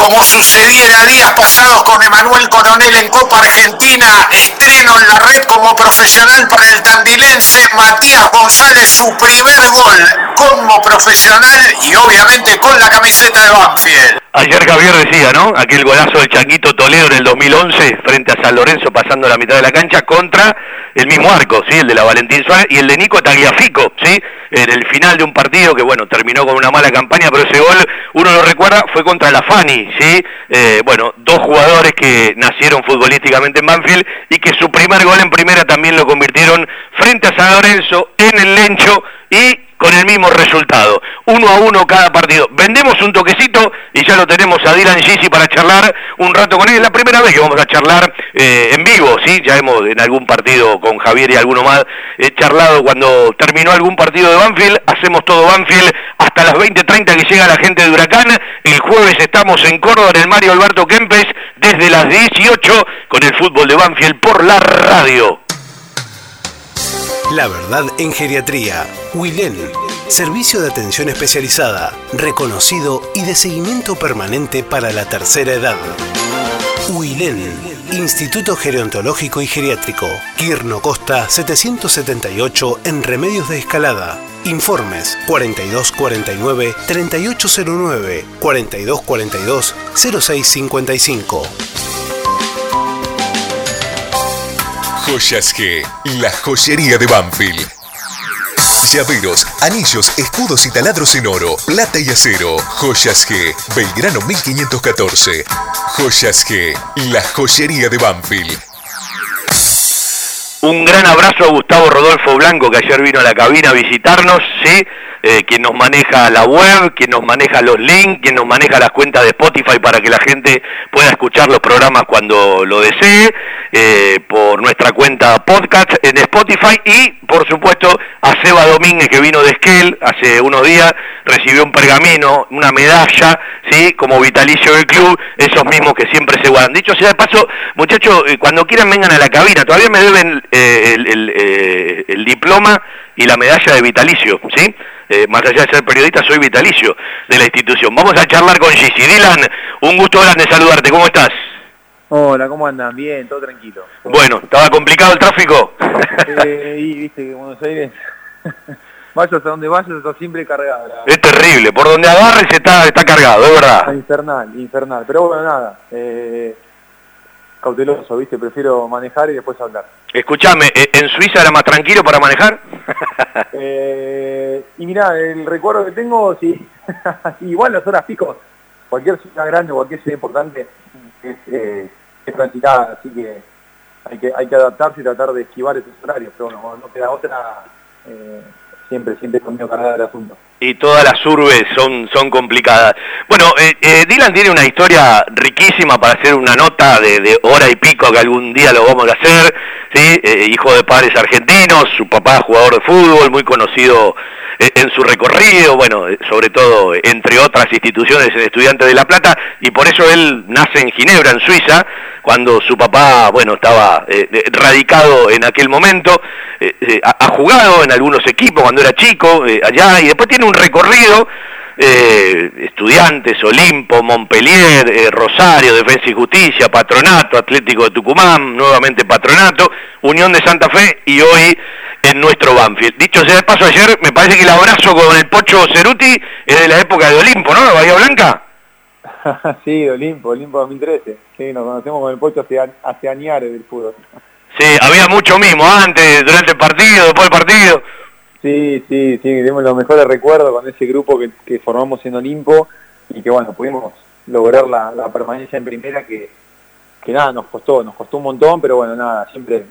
S18: como sucediera días pasados con Emanuel Coronel en Copa Argentina, estreno en la red como profesional para el tandilense Matías González, su primer gol como profesional y obviamente con la camiseta de Banfield.
S14: Ayer Javier decía, ¿no? Aquel golazo del Changuito Toledo en el 2011 frente a San Lorenzo pasando la mitad de la cancha contra el mismo arco, ¿sí? El de la Valentín Suárez y el de Nico Tagliafico, ¿sí? En el final de un partido que, bueno, terminó con una mala campaña, pero ese gol, uno lo recuerda, fue contra la Fani, ¿sí? Eh, bueno, dos jugadores que nacieron futbolísticamente en Banfield y que su primer gol en primera también lo convirtieron frente a San Lorenzo en el Lencho y con el mismo resultado. Uno a uno cada partido. Vendemos un toquecito y ya lo tenemos a Dylan Gisi para charlar un rato con él. Es la primera vez que vamos a charlar eh, en vivo, ¿sí? Ya hemos en algún partido con Javier y alguno más he charlado cuando terminó algún partido de Banfield. Hacemos todo Banfield hasta las 20.30 que llega la gente de Huracán. El jueves estamos en Córdoba en el Mario Alberto Kempes desde las 18 con el fútbol de Banfield por la radio.
S19: La verdad en geriatría. Wilén. Servicio de atención especializada, reconocido y de seguimiento permanente para la tercera edad. UILEN, Instituto Gerontológico y Geriátrico, Quirno Costa 778 en Remedios de Escalada. Informes 4249-3809, 4242-0655.
S17: Joyas G, la joyería de Banfield. Llaveros, anillos, escudos y taladros en oro, plata y acero. Joyas G, Belgrano 1514. Joyas G, la joyería de Banfield.
S14: Un gran abrazo a Gustavo Rodolfo Blanco, que ayer vino a la cabina a visitarnos, ¿sí? Eh, quien nos maneja la web, quien nos maneja los links, quien nos maneja las cuentas de Spotify para que la gente pueda escuchar los programas cuando lo desee, eh, por nuestra cuenta podcast en Spotify y, por supuesto, a Seba Domínguez, que vino de Esquel hace unos días, recibió un pergamino, una medalla, ¿sí? Como vitalicio del club, esos mismos que siempre se guardan. Dicho sea de paso, muchachos, eh, cuando quieran vengan a la cabina, todavía me deben el, el, el diploma y la medalla de vitalicio, ¿sí? Eh, más allá de ser periodista, soy vitalicio de la institución. Vamos a charlar con Gigi. Dylan, un gusto grande saludarte, ¿cómo estás?
S20: Hola, ¿cómo andan? Bien, todo tranquilo.
S14: Bueno, ¿estaba complicado el tráfico?
S20: Eh, y viste que Buenos Aires, vayas a donde vayas, está siempre cargado.
S14: Es terrible, por donde agarres está, está cargado, es verdad.
S20: Infernal, infernal. Pero bueno, nada, eh, cauteloso, viste, prefiero manejar y después hablar.
S14: Escuchame, ¿e- ¿en Suiza era más tranquilo para manejar?
S20: Eh, y mirá, el recuerdo que tengo, sí, igual las horas pico, cualquier ciudad grande, cualquier ciudad importante es, eh, es transitada, así que hay, que hay que adaptarse y tratar de esquivar esos horarios, pero no queda otra, eh, siempre, siempre conmigo cargada el asunto.
S14: y todas las urbes son, son complicadas. Bueno, eh, eh, Dylan tiene una historia riquísima para hacer una nota de, de hora y pico que algún día lo vamos a hacer, ¿sí? Eh, hijo de padres argentinos, su papá jugador de fútbol, muy conocido en su recorrido, bueno, eh, sobre todo eh, entre otras instituciones en Estudiantes de La Plata, y por eso él nace en Ginebra, en Suiza, cuando su papá, bueno, estaba eh, eh, radicado en aquel momento, eh, eh, ha, jugado en algunos equipos cuando era chico, eh, allá, y después tiene un recorrido, eh, estudiantes, Olimpo, Montpellier, eh, Rosario, Defensa y Justicia, Patronato, Atlético de Tucumán, nuevamente Patronato, Unión de Santa Fe y hoy en nuestro Banfield. Dicho sea de paso, ayer me parece que el abrazo con el Pocho Ceruti es de la época de Olimpo, ¿no? De Bahía Blanca.
S20: sí, Olimpo, Olimpo 2013. Sí, nos conocemos con el Pocho hace, hace añares del fútbol.
S14: Sí, había mucho mismo antes, durante el partido, después del partido.
S20: Sí, sí, sí, tenemos los mejores recuerdos con ese grupo que, que formamos en Olimpo y que bueno, pudimos lograr la, la permanencia en primera que, que nada, nos costó, nos costó un montón, pero bueno, nada, siempre,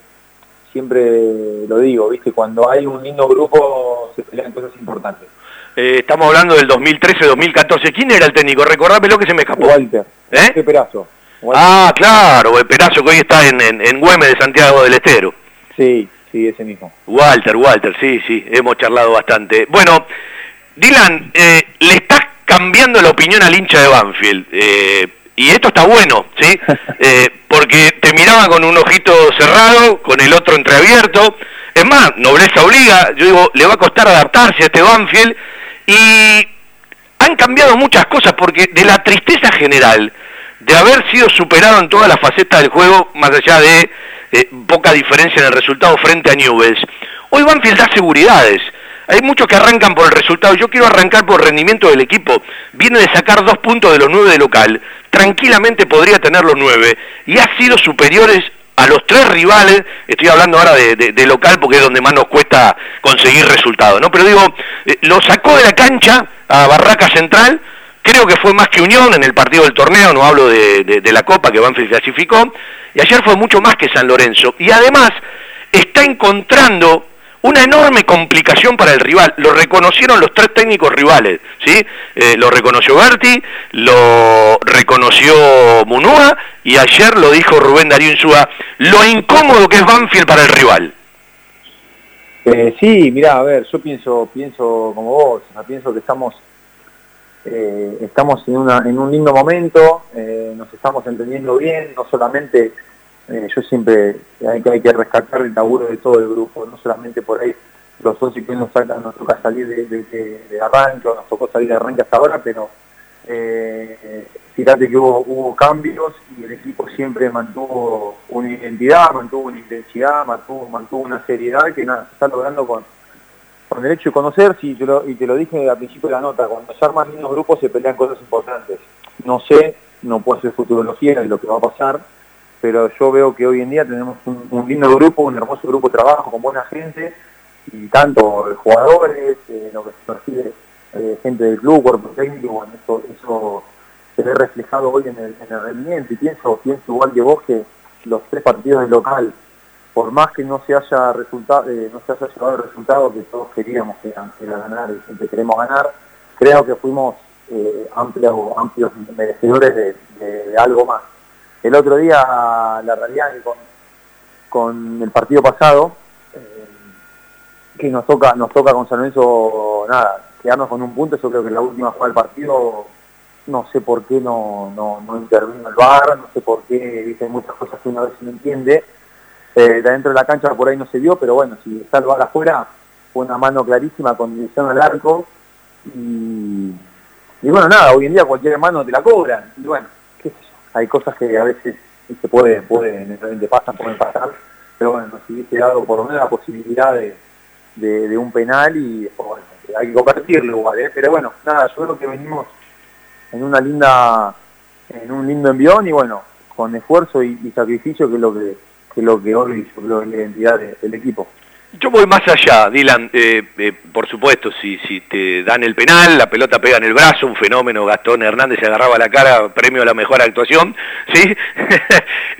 S20: siempre lo digo, viste, cuando hay un lindo grupo se pelean cosas importantes.
S14: Eh, estamos hablando del 2013-2014. ¿Quién era el técnico? Recordámelo que se me escapó.
S20: Walter,
S14: ¿Eh?
S20: qué perazo.
S14: Ah, claro, el Perazo que hoy está en, en, en Güemes de Santiago del Estero.
S20: Sí, sí, ese mismo.
S14: Walter, Walter, sí, sí, hemos charlado bastante. Bueno, Dylan, eh, le estás cambiando la opinión al hincha de Banfield. eh, y esto está bueno, ¿sí? Eh, porque te miraba con un ojito cerrado, con el otro entreabierto. Es más, nobleza obliga, yo digo, le va a costar adaptarse a este Banfield. Y han cambiado muchas cosas porque de la tristeza general de haber sido superado en todas las facetas del juego, más allá de eh, poca diferencia en el resultado frente a Newells, hoy Banfield da seguridades. Hay muchos que arrancan por el resultado. Yo quiero arrancar por el rendimiento del equipo. Viene de sacar dos puntos de los nueve de local. Tranquilamente podría tener los nueve. Y ha sido superiores a los tres rivales. Estoy hablando ahora de, local porque es donde más nos cuesta conseguir resultados. ¿no? Pero digo, eh, lo sacó de la cancha a Barraca Central. Creo que fue más que Unión en el partido del torneo, no hablo de la Copa que Banfield clasificó, y ayer fue mucho más que San Lorenzo. Y además está encontrando una enorme complicación para el rival. Lo reconocieron los tres técnicos rivales, ¿sí? Eh, lo reconoció Berti, lo reconoció Munúa, y ayer lo dijo Rubén Darío Insúa, lo incómodo que es Banfield para el rival.
S20: Eh, sí, mirá, a ver, yo pienso, pienso como vos, pienso que estamos, eh, estamos en, una, en un lindo momento, eh, nos estamos entendiendo bien, no solamente, eh, yo siempre hay que, hay que rescatar el laburo de todo el grupo, no solamente por ahí los socios que nos, sacan, nos toca salir de, arranque, o nos tocó salir de arranque hasta ahora, pero Eh, fíjate que hubo, cambios y el equipo siempre mantuvo una identidad, mantuvo una intensidad, mantuvo, mantuvo una seriedad que nada, se está logrando con, con el hecho de conocer, y te, lo, y te lo dije al principio de la nota, cuando se arman lindos grupos se pelean cosas importantes. No sé, no puedo hacer futurología de lo que va a pasar, pero yo veo que hoy en día tenemos un, lindo grupo, un hermoso grupo de trabajo con buena gente, y tanto jugadores, eh, lo que se percibe eh, gente del club, cuerpo técnico, bueno, eso, se ve reflejado hoy en el, en el rendimiento, y pienso, pienso igual que vos que los tres partidos del local por más que no se haya resultado, eh, no se haya llevado el resultado que todos queríamos que era, ganar y siempre queremos ganar, creo que fuimos eh, amplios merecedores de, algo más. El otro día, la realidad con, con el partido pasado, eh, que nos toca, nos toca con San Lorenzo, nada, quedarnos con un punto, yo creo que la última jugada del partido, no sé por qué no, no, no intervino el VAR, no sé por qué dicen muchas cosas que una vez no entiende, eh, de dentro de la cancha por ahí no se vio, pero bueno, si está el afuera, fue una mano clarísima con dirección al arco. Y, bueno, nada, hoy en día cualquier mano te la cobran. Y bueno, hay cosas que a veces se puede, puede, necesariamente pasan, pueden pasar, pero bueno, nos hubiese dado por lo la posibilidad de, de, un penal y hay que convertirlo igual, ¿eh? pero bueno, nada, yo creo que venimos en una linda, en un lindo envión y bueno, con esfuerzo y, sacrificio que es lo que que lo que hoy yo creo es la identidad del equipo.
S14: Yo voy más allá, Dylan. Eh, eh, por supuesto, si, si te dan el penal, la pelota pega en el brazo, un fenómeno. Gastón Hernández se agarraba la cara, premio a la mejor actuación, ¿sí?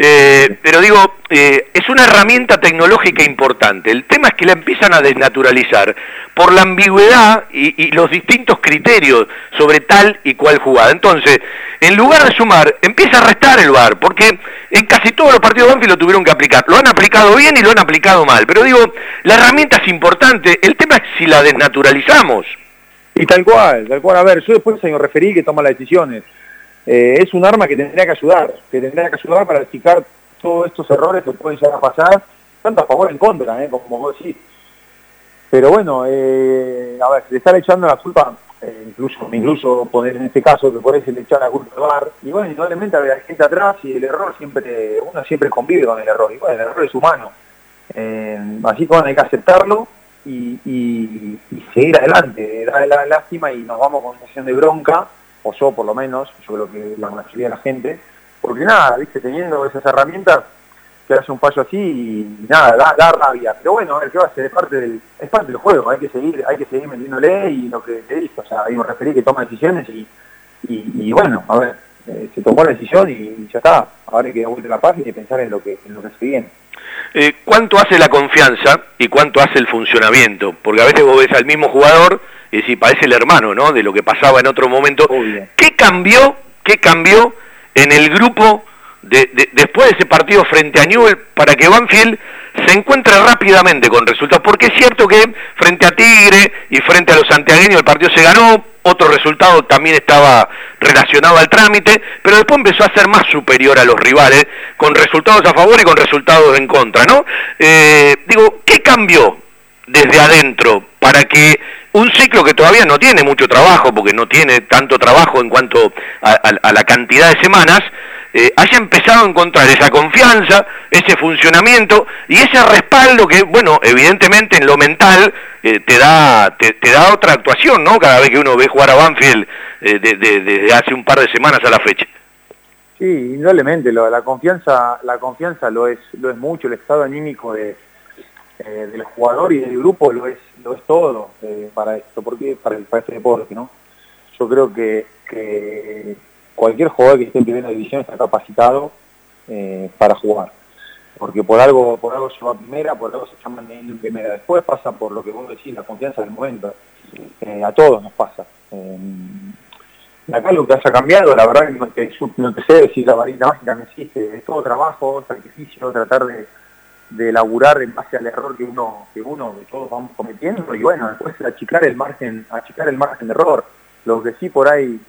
S14: Eh, pero digo, es una herramienta tecnológica importante. El tema es que la empiezan a desnaturalizar por la ambigüedad y, y los distintos criterios sobre tal y cual jugada. Entonces, en lugar de sumar, empieza a restar el VAR, porque en casi todos los partidos de Banfield lo tuvieron que aplicar. Lo han aplicado bien y lo han aplicado mal. Pero digo, la herramienta es importante, el tema es si la desnaturalizamos.
S20: Y tal cual, tal cual. A ver, yo después señor referí que toma las decisiones. Eh, es un arma que tendría que ayudar, que tendría que ayudar para explicar todos estos errores que pueden llegar a pasar, tanto a favor en contra, ¿eh? como vos decís. Pero bueno, eh, a ver, le están echando la culpa, eh, incluso, incluso poner en este caso que por eso le echar la culpa al bar, y bueno, indudablemente había gente atrás y el error siempre, uno siempre convive con el error, y bueno, el error es humano. Eh, así que hay que aceptarlo y, seguir adelante, dar la lástima y nos vamos con una sesión de bronca, o yo por lo menos, yo creo que la mayoría de la gente, porque nada, viste, teniendo esas herramientas, que hace un fallo así y nada, da, rabia. Pero bueno, a ver qué va a ser, es parte del, es parte del juego, hay que seguir, hay que seguir metiéndole y lo que te dice, o sea, hay un referí que toma decisiones y, y, bueno, a ver, eh, se tomó la decisión y ya está, ahora hay que dar vuelta la página y pensar en lo que, en lo que se viene.
S14: Eh, ¿cuánto hace la confianza y cuánto hace el funcionamiento? Porque a veces vos ves al mismo jugador y decís, parece el hermano, ¿no? De lo que pasaba en otro momento. ¿Qué cambió, qué cambió en el grupo de, después de ese partido frente a Newell para que Banfield se encuentre rápidamente con resultados? Porque es cierto que frente a Tigre y frente a los santiagueños el partido se ganó, otro resultado también estaba relacionado al trámite, pero después empezó a ser más superior a los rivales, con resultados a favor y con resultados en contra, ¿no? Eh, digo, ¿qué cambió desde adentro para que un ciclo que todavía no tiene mucho trabajo, porque no tiene tanto trabajo en cuanto a la cantidad de semanas, eh, haya empezado a encontrar esa confianza, ese funcionamiento y ese respaldo que, bueno, evidentemente en lo mental eh, te, da, te, da otra actuación, ¿no? Cada vez que uno ve jugar a Banfield eh, desde hace un par de semanas a la fecha.
S20: Sí, indudablemente, la confianza, la confianza lo es, lo es mucho, el estado anímico de, del jugador y del grupo lo es, lo es todo para esto, porque para, para este deporte, ¿no? Yo creo que, que cualquier jugador que esté en primera división está capacitado eh, para jugar. Porque por algo, por algo se va a primera, por algo se llama en primera. Después pasa por lo que vos decís, la confianza del momento. Eh, a todos nos pasa. Eh, acá lo que haya cambiado, la verdad que no te, sé decir la varita mágica no existe, es todo trabajo, sacrificio, tratar de, de elaborar en base al error que uno, que uno, que todos vamos cometiendo, y bueno, después achicar el margen, achicar el margen de error. Lo que sí por ahí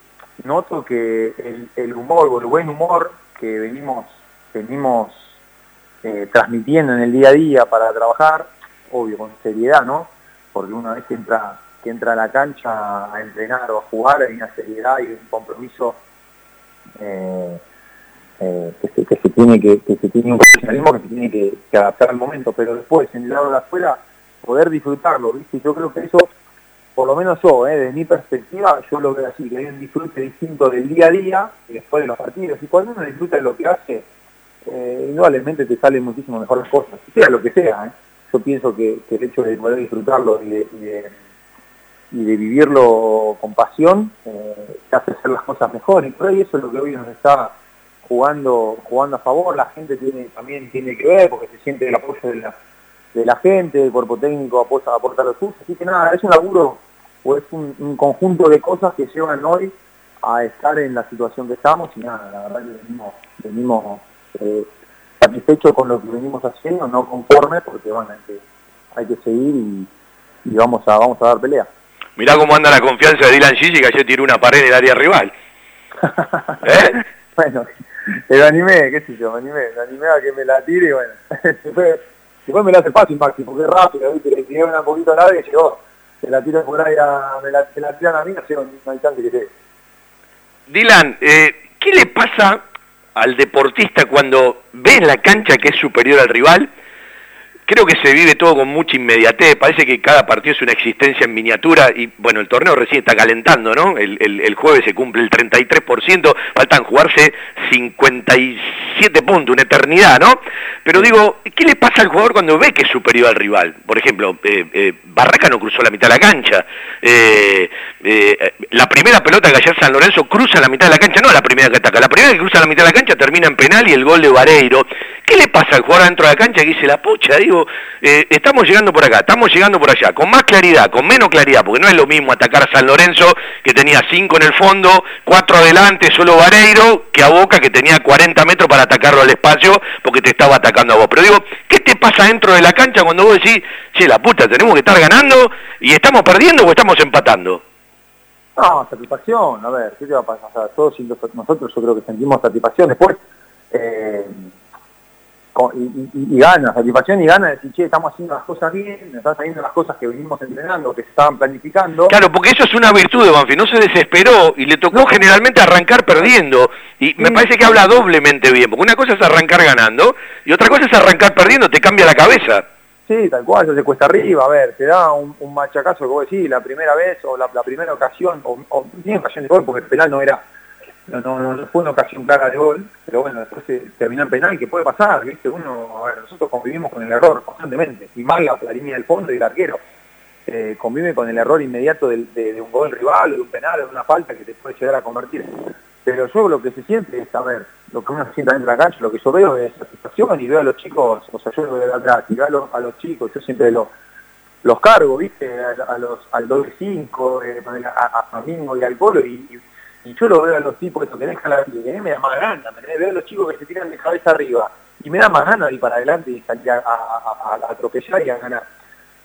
S20: noto que el, humor o el buen humor que venimos, venimos eh, transmitiendo en el día a día para trabajar, obvio, con seriedad, ¿no? Porque una vez entra, que entra a la cancha a entrenar o a jugar, hay una seriedad y un compromiso eh, eh, que, se, que, tiene que, que, se tiene un que se tiene que, que, adaptar al momento, pero después en el lado de afuera poder disfrutarlo, ¿viste? Yo creo que eso, por lo menos yo, eh, desde mi perspectiva, yo lo veo así, que hay un disfrute distinto del día a día después de los partidos, y cuando uno disfruta de lo que hace, eh, indudablemente te salen muchísimo mejor las cosas, sea lo que sea, ¿eh? yo pienso que, el hecho de poder disfrutarlo y de, y de, vivirlo con pasión eh, te hace hacer las cosas mejor y por ahí eso es lo que hoy nos está jugando jugando a favor la gente también tiene que ver porque se siente el apoyo de la, de la gente el cuerpo técnico apoya aporta los suyos así que nada es un laburo o es un, un, conjunto de cosas que llevan hoy a estar en la situación que estamos y nada la verdad que venimos, venimos eh, satisfechos con lo que venimos haciendo no conformes porque bueno hay que hay que seguir y, y vamos a vamos a dar pelea
S14: Mirá cómo anda la confianza de Dylan Gigi que ayer tiró una pared en el área rival.
S20: ¿Eh? bueno, me animé, qué sé yo, me animé, me animé a que me la tire y bueno. después me la hace fácil Maxi, porque es rápido, ¿viste? le tiré una poquito larga y llegó. Se la tiro por ahí, a, me, la, me la tiran a mí, no hay chance que llegue.
S14: Dylan, eh, ¿qué le pasa al deportista cuando ve en la cancha que es superior al rival? Creo que se vive todo con mucha inmediatez, parece que cada partido es una existencia en miniatura y bueno, el torneo recién está calentando, ¿no? El, el, el jueves se cumple el 33%, faltan jugarse 57 puntos, una eternidad, ¿no? Pero digo, ¿qué le pasa al jugador cuando ve que es superior al rival? Por ejemplo, eh, eh, Barraca no cruzó la mitad de la cancha, eh, la primera pelota que ayer San Lorenzo cruza la mitad de la cancha, no la primera que ataca, la primera que cruza la mitad de la cancha termina en penal y el gol de Vareiro. ¿Qué le pasa al jugador dentro de la cancha que dice la pucha? Digo, eh, estamos llegando por acá, estamos llegando por allá, con más claridad, con menos claridad, porque no es lo mismo atacar a San Lorenzo, que tenía cinco en el fondo, cuatro adelante, solo Vareiro, que a Boca, que tenía 40 metros para atacarlo al espacio, porque te estaba atacando a vos. Pero digo, ¿qué te pasa dentro de la cancha cuando vos decís, che, la puta, tenemos que estar ganando y estamos perdiendo o estamos empatando?
S20: No, satisfacción, a ver, ¿qué te va a pasar? Todos nosotros yo creo que sentimos satisfacción. Después, eh, y, y, y gana, satisfacción y gana de decir, che, estamos haciendo las cosas bien, están saliendo las cosas que venimos entrenando, que se estaban planificando.
S14: Claro, porque eso es una virtud de Banfield, no se desesperó y le tocó generalmente arrancar perdiendo. Y sí. me parece que habla doblemente bien, porque una cosa es arrancar ganando y otra cosa es arrancar perdiendo, te cambia la cabeza.
S20: Sí, tal cual, eso se cuesta arriba, a ver, te da un, un machacazo que vos decís, la primera vez o la, la primera ocasión, o, o ni ocasión de gol, porque el penal no era no, no, no, fue una ocasión clara de gol, pero bueno, después se terminó en penal, que puede pasar, ¿viste? Uno, nosotros convivimos con el error constantemente, y más la, línea del fondo y el arquero. Eh, convive con el error inmediato de, un gol rival, de un penal, de una falta que te puede llegar a convertir. Pero yo lo que se siente es, a ver, lo que uno siente dentro de la cancha, lo que yo veo es satisfacción y veo a los chicos, o sea, yo lo veo atrás, y veo a los, a los chicos, yo siempre lo, los cargo, ¿viste? A, los, al doble 5, eh, a, a Famingo y al Colo, y y yo lo veo a los tipos que dejan la vida, me da más ganas, me veo a los chicos que se tiran de cabeza arriba y me da más ganas de ir para adelante y salir a, a, atropellar y a ganar.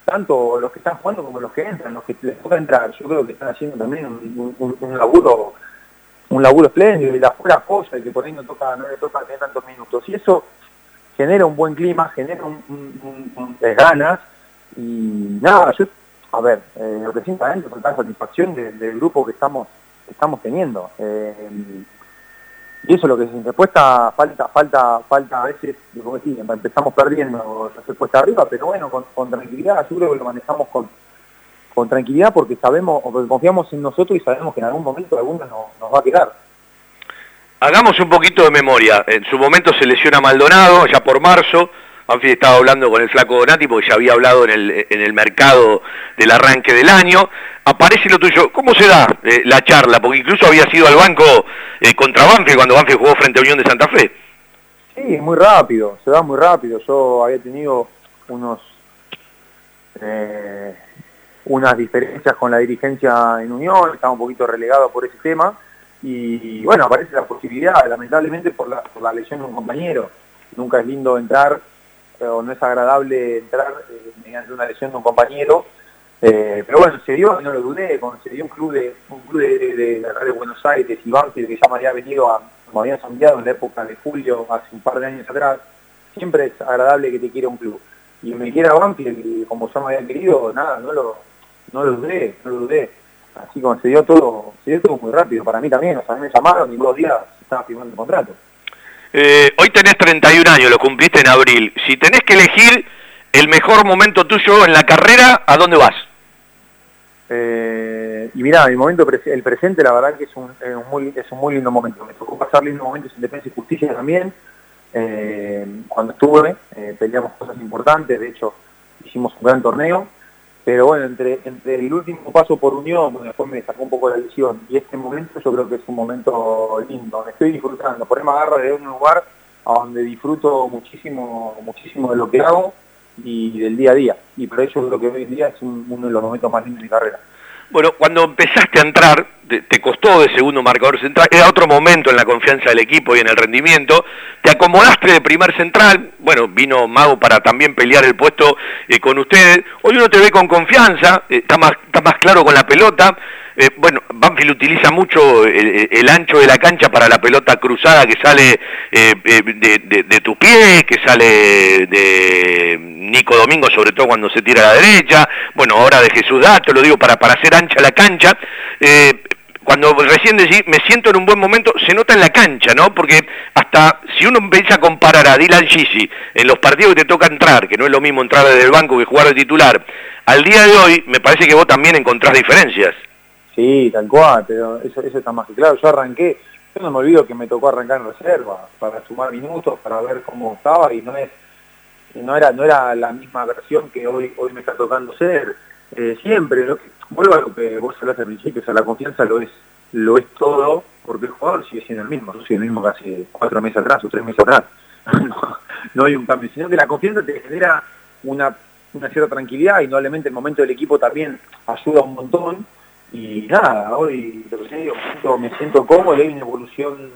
S20: Tanto los que están jugando como los que entran, los que les toca entrar, yo creo que están haciendo también un, laburo un laburo espléndido y la fuera cosa y que por ahí no toca no le toca tener tantos minutos y eso genera un buen clima, genera un, un, ganas y nada, yo a ver, eh, lo que adentro es la satisfacción de, del grupo que estamos estamos teniendo. Eh, y eso es lo que se respuesta falta, falta, falta a veces, como empezamos perdiendo la respuesta arriba, pero bueno, con, tranquilidad, yo creo que lo manejamos con, con tranquilidad porque sabemos, confiamos en nosotros y sabemos que en algún momento alguno nos, nos va a quedar.
S14: Hagamos un poquito de memoria. En su momento se lesiona Maldonado, ya por marzo, Banfield estaba hablando con el flaco Donati porque ya había hablado en el, en el mercado del arranque del año. Aparece lo tuyo. ¿Cómo se da eh, la charla? Porque incluso había sido al banco eh, contra Banfield cuando Banfield jugó frente a Unión de Santa Fe.
S20: Sí, muy rápido, se da muy rápido. Yo había tenido unos eh, unas diferencias con la dirigencia en Unión, estaba un poquito relegado por ese tema. Y bueno, aparece la posibilidad, lamentablemente por la, por la lesión de un compañero. Nunca es lindo entrar o no es agradable entrar eh, mediante una lesión de un compañero. Eh, pero bueno, se dio, no lo dudé, se dio un club de un club de, de, de la Radio Buenos Aires y Banfield que ya me había venido a, como habían enviado en la época de julio, hace un par de años atrás, siempre es agradable que te quiera un club. Y me quiera Banfield, y como yo me había querido, nada, no lo, no lo dudé, no lo dudé. Así como se dio todo, se dio todo muy rápido para mí también, o sea, me llamaron y dos días estaba firmando el contrato.
S14: Eh, hoy tenés 31 años, lo cumpliste en abril. Si tenés que elegir el mejor momento tuyo en la carrera, ¿a dónde vas?
S20: Eh, y mirá, el momento el presente la verdad que es un, muy, es un muy lindo momento. Me tocó pasar lindos momentos en Defensa y Justicia también. Eh, cuando estuve, peleamos cosas importantes, de hecho hicimos un gran torneo. Pero bueno, entre, entre el último paso por Unión, bueno, después me sacó un poco la lesión, y este momento yo creo que es un momento lindo, me estoy disfrutando. Por ahí me agarro de un lugar a donde disfruto muchísimo, muchísimo de lo que hago y del día a día. Y por eso creo que hoy en día es un- uno de los momentos más lindos de mi carrera.
S14: Bueno, cuando empezaste a entrar, te, costó de segundo marcador central, era otro momento en la confianza del equipo y en el rendimiento, te acomodaste de primer central, bueno, vino Mago para también pelear el puesto eh, con ustedes, hoy uno te ve con confianza, eh, está, más, está más claro con la pelota, eh, bueno, Banfield utiliza mucho el, ancho de la cancha para la pelota cruzada que sale eh, eh, de, tu pie, que sale de Nico Domingo, sobre todo cuando se tira a la derecha, bueno, ahora de Jesús Dato, lo digo para, para hacer ancha la cancha. Eh, cuando recién decís, me siento en un buen momento, se nota en la cancha, ¿no? Porque hasta si uno empieza a comparar a Dylan Gisi en los partidos que te toca entrar, que no es lo mismo entrar desde el banco que jugar de titular, al día de hoy me parece que vos también encontrás diferencias.
S20: Sí, tal cual, pero eso, eso está más que claro. Yo arranqué, yo no me olvido que me tocó arrancar en reserva para sumar minutos, para ver cómo estaba y no es no era no era la misma versión que hoy hoy me está tocando ser. Eh, siempre, que- vuelvo a lo que vos hablaste al principio, o sea, la confianza lo es lo es todo, porque el jugador sigue siendo el mismo, yo soy el mismo que hace cuatro meses atrás o tres meses atrás. no, no hay un cambio, sino que la confianza te genera una, una cierta tranquilidad, indudablemente el momento del equipo también ayuda un montón, y nada, hoy digo, me siento, cómodo hay una evolución,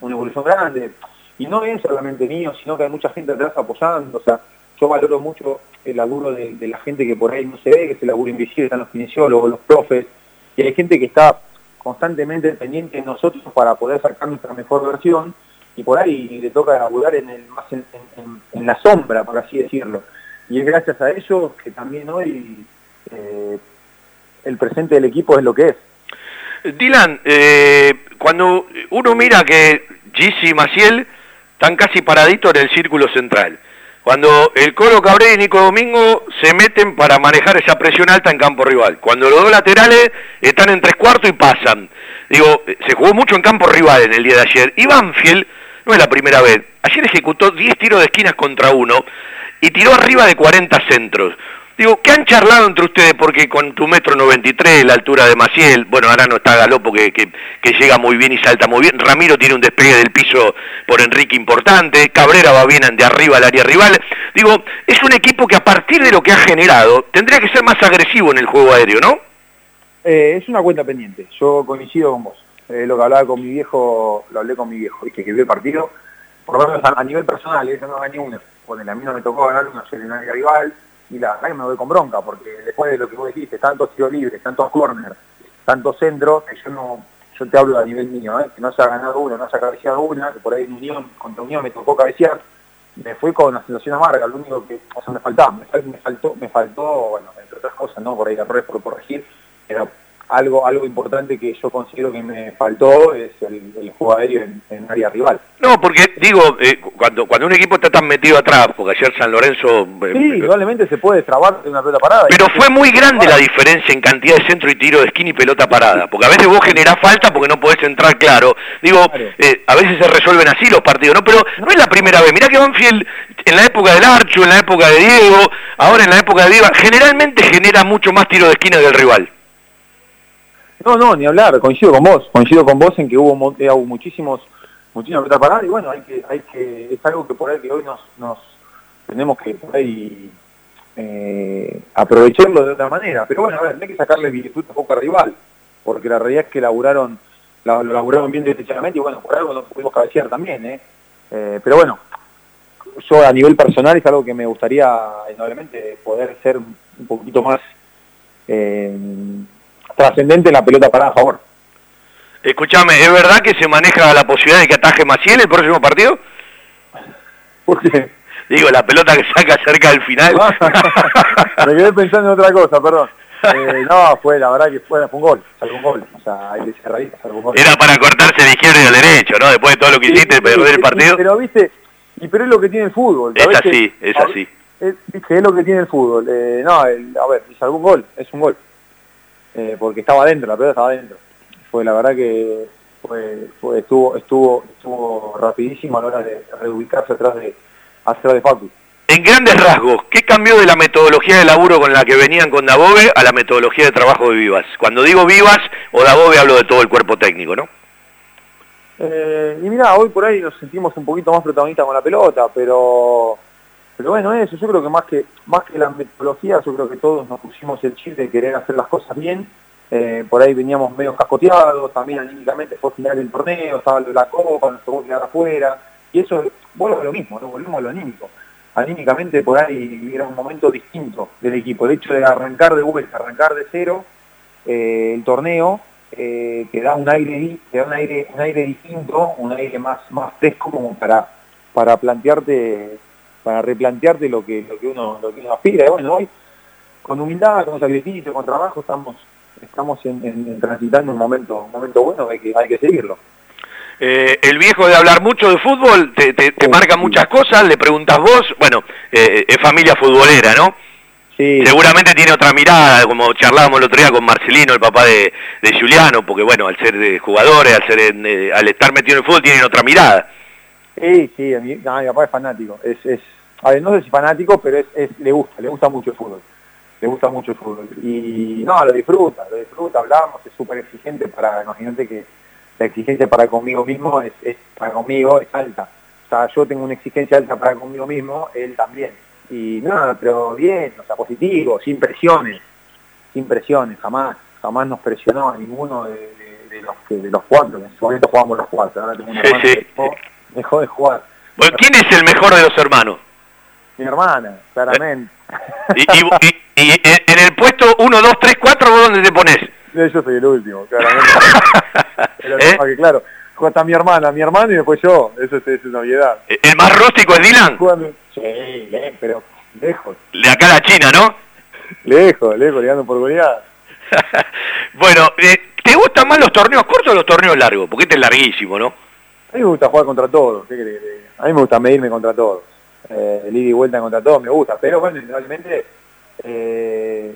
S20: una evolución grande. Y no es solamente mío, sino que hay mucha gente atrás apoyando. O sea, yo valoro mucho el laburo de, la gente que por ahí no se ve, que es el laburo invisible, están los kinesiólogos, los profes, y hay gente que está constantemente pendiente de nosotros para poder sacar nuestra mejor versión, y por ahí le toca laburar en el, más en la sombra, por así decirlo. Y es gracias a ellos que también hoy eh, el presente del equipo es lo que es.
S14: Dylan, eh, cuando uno mira que Gisi y Maciel están casi paraditos en el círculo central, cuando el Colo Cabré y Nico Domingo se meten para manejar esa presión alta en campo rival, cuando los dos laterales están en tres cuartos y pasan, digo, se jugó mucho en campo rival en el día de ayer, y Banfield, no es la primera vez, ayer ejecutó 10 tiros de esquinas contra uno y tiró arriba de 40 centros. Digo, ¿qué han charlado entre ustedes? Porque con tu metro 93, la altura de Maciel, bueno, ahora no está Galopo que, que, llega muy bien y salta muy bien. Ramiro tiene un despegue del piso por Enrique importante. Cabrera va bien de arriba al área rival. Digo, es un equipo que a partir de lo que ha generado tendría que ser más agresivo en el juego aéreo, ¿no?
S20: Eh, es una cuenta pendiente, yo coincido con vos. Eh, lo que hablaba con mi viejo, lo hablé con mi viejo, ¿viste? que vio el partido, por lo menos a, nivel personal, eh, yo no gané una. Bueno, a mí no me tocó ganar una en área rival, y la verdad que me voy con bronca, porque después de lo que vos dijiste, tantos tiros libres, tantos corners, tantos centros, que yo no, yo te hablo a nivel mío, ¿eh? que no se ha ganado una, no se ha cabeceado una, que por ahí en Unión, contra Unión me tocó cabecear, me fui con una sensación amarga, lo único que, me faltaba, me, fal- me faltó, me faltó, bueno, entre otras cosas, ¿no? Por ahí errores por corregir, pero algo, algo importante que yo considero que me faltó es el, el juego aéreo en, en área rival.
S14: No, porque digo, eh, cuando, cuando un equipo está tan metido atrás, porque ayer San Lorenzo... eh,
S20: Sí, indudablemente se puede trabar de una pelota parada.
S14: Pero fue muy grande la diferencia en cantidad de centro y tiro de esquina y pelota parada, porque a veces vos generás falta porque no podés entrar claro. Digo, eh, a veces se resuelven así los partidos, ¿no? Pero no es la primera vez. Mirá que Banfield en la época del Archo, en la época de Diego, ahora en la época de Diego, generalmente genera mucho más tiro de esquina que el rival.
S20: No, no, ni hablar, coincido con vos, coincido con vos en que hubo, eh, hubo muchísimos, muchísimas paradas y bueno, hay que, hay que, es algo que por ahí que hoy nos, tenemos que por ahí eh, aprovecharlo de otra manera. Pero bueno, a ver, hay que sacarle virtud tampoco al rival, porque la realidad es que laburaron, la- lo laburaron bien destrechadamente y bueno, por algo no pudimos cabecear también, ¿eh? Eh, pero bueno, yo a nivel personal es algo que me gustaría indudablemente poder ser un poquito más eh, trascendente en la pelota parada a favor.
S14: Escuchame, ¿es verdad que se maneja la posibilidad de que ataje Maciel el próximo partido?
S20: Porque
S14: Digo, la pelota que saca cerca del final.
S20: me quedé pensando en otra cosa, perdón. Eh, no, fue, la verdad que fue, fue un gol, salvo un gol. O sea, hay que ser realista, salvo un gol.
S14: Era para cortarse de izquierda y de derecho, ¿no? Después de todo lo que hiciste, para perder el partido.
S20: Pero viste, y pero es lo que tiene el fútbol.
S14: Es
S20: ¿sabés
S14: así, es así.
S20: Es, es lo que tiene el fútbol. Eh, no, el- a ver, salvo un gol, es un gol. Eh, porque estaba adentro, la pelota estaba adentro. Fue la verdad que fue, fue- estuvo, estuvo, estuvo rapidísimo a la hora de reubicarse atrás de, atrás de Facu.
S14: En grandes rasgos, ¿qué cambió de la metodología de laburo con la que venían con Dabove a la metodología de trabajo de Vivas? Cuando digo Vivas o Dabove hablo de todo el cuerpo técnico, ¿no?
S20: Eh, y mira, hoy por ahí nos sentimos un poquito más protagonistas con la pelota, pero pero bueno, eso, yo creo que más que más que la metodología, yo creo que todos nos pusimos el chip de querer hacer las cosas bien. Eh, por ahí veníamos medio cascoteados, también anímicamente fue final del torneo, estaba lo de la copa, nos tocó quedar afuera, y eso vuelve a lo mismo, ¿no? volvemos a lo anímico. Anímicamente por ahí era un momento distinto del equipo, el hecho de arrancar de vuelta, arrancar de cero, eh, el torneo, eh, te da un aire te da un aire un aire distinto un aire más más fresco como para para plantearte para replantearte lo que lo que uno lo que uno aspira y bueno hoy con humildad con sacrificio con trabajo estamos estamos en, en- en transitando un momento un momento bueno que hay que, hay que seguirlo
S14: Eh, el viejo de hablar mucho de fútbol te, te- te marca muchas cosas, le preguntas vos, bueno, eh, es familia futbolera, ¿no? Seguramente tiene otra mirada, como charlábamos el otro día con Marcelino, el papá de, de Juliano, porque bueno, al ser de jugadores, al ser en, eh, al estar metido en el fútbol, tienen otra mirada.
S20: sí sí mi, no, mi papá es fanático es, es a ver no sé si fanático pero es, es- le gusta le gusta mucho el fútbol. Le gusta mucho el fútbol. Y no lo disfruta lo disfruta hablamos es súper exigente para imagínate que la exigencia para conmigo mismo es, es para conmigo es alta. O sea yo tengo una exigencia alta para conmigo mismo él también. Y nada pero bien o sea positivo sin presiones sin presiones jamás jamás nos presionó a ninguno de, de- de los que de los cuatro en su momento jugamos los cuatro ahora tengo una hermana que dejó, dejó de jugar.
S14: Bueno, ¿quién es el mejor de los hermanos?
S20: Mi hermana claramente
S14: Y, y- y- y en el puesto 1, 2, 3, 4, ¿vos dónde te pones?
S20: yo soy el último claramente pero lo que claro hasta mi hermana mi hermano y después yo eso es, es una obviedad
S14: ¿El más rústico es Dylan?
S20: Jugando- sí pero lejos
S14: De acá a la China, ¿no?
S20: lejos lejos ligando por goleada
S14: Bueno, eh, ¿te gustan más los torneos cortos o los torneos largos? Porque este es larguísimo, ¿no?
S20: A mí me gusta jugar contra todos, ¿qué diga? A mí me gusta medirme contra todos. Eh, el ida y vuelta contra todos me gusta, pero bueno, indudablemente eh,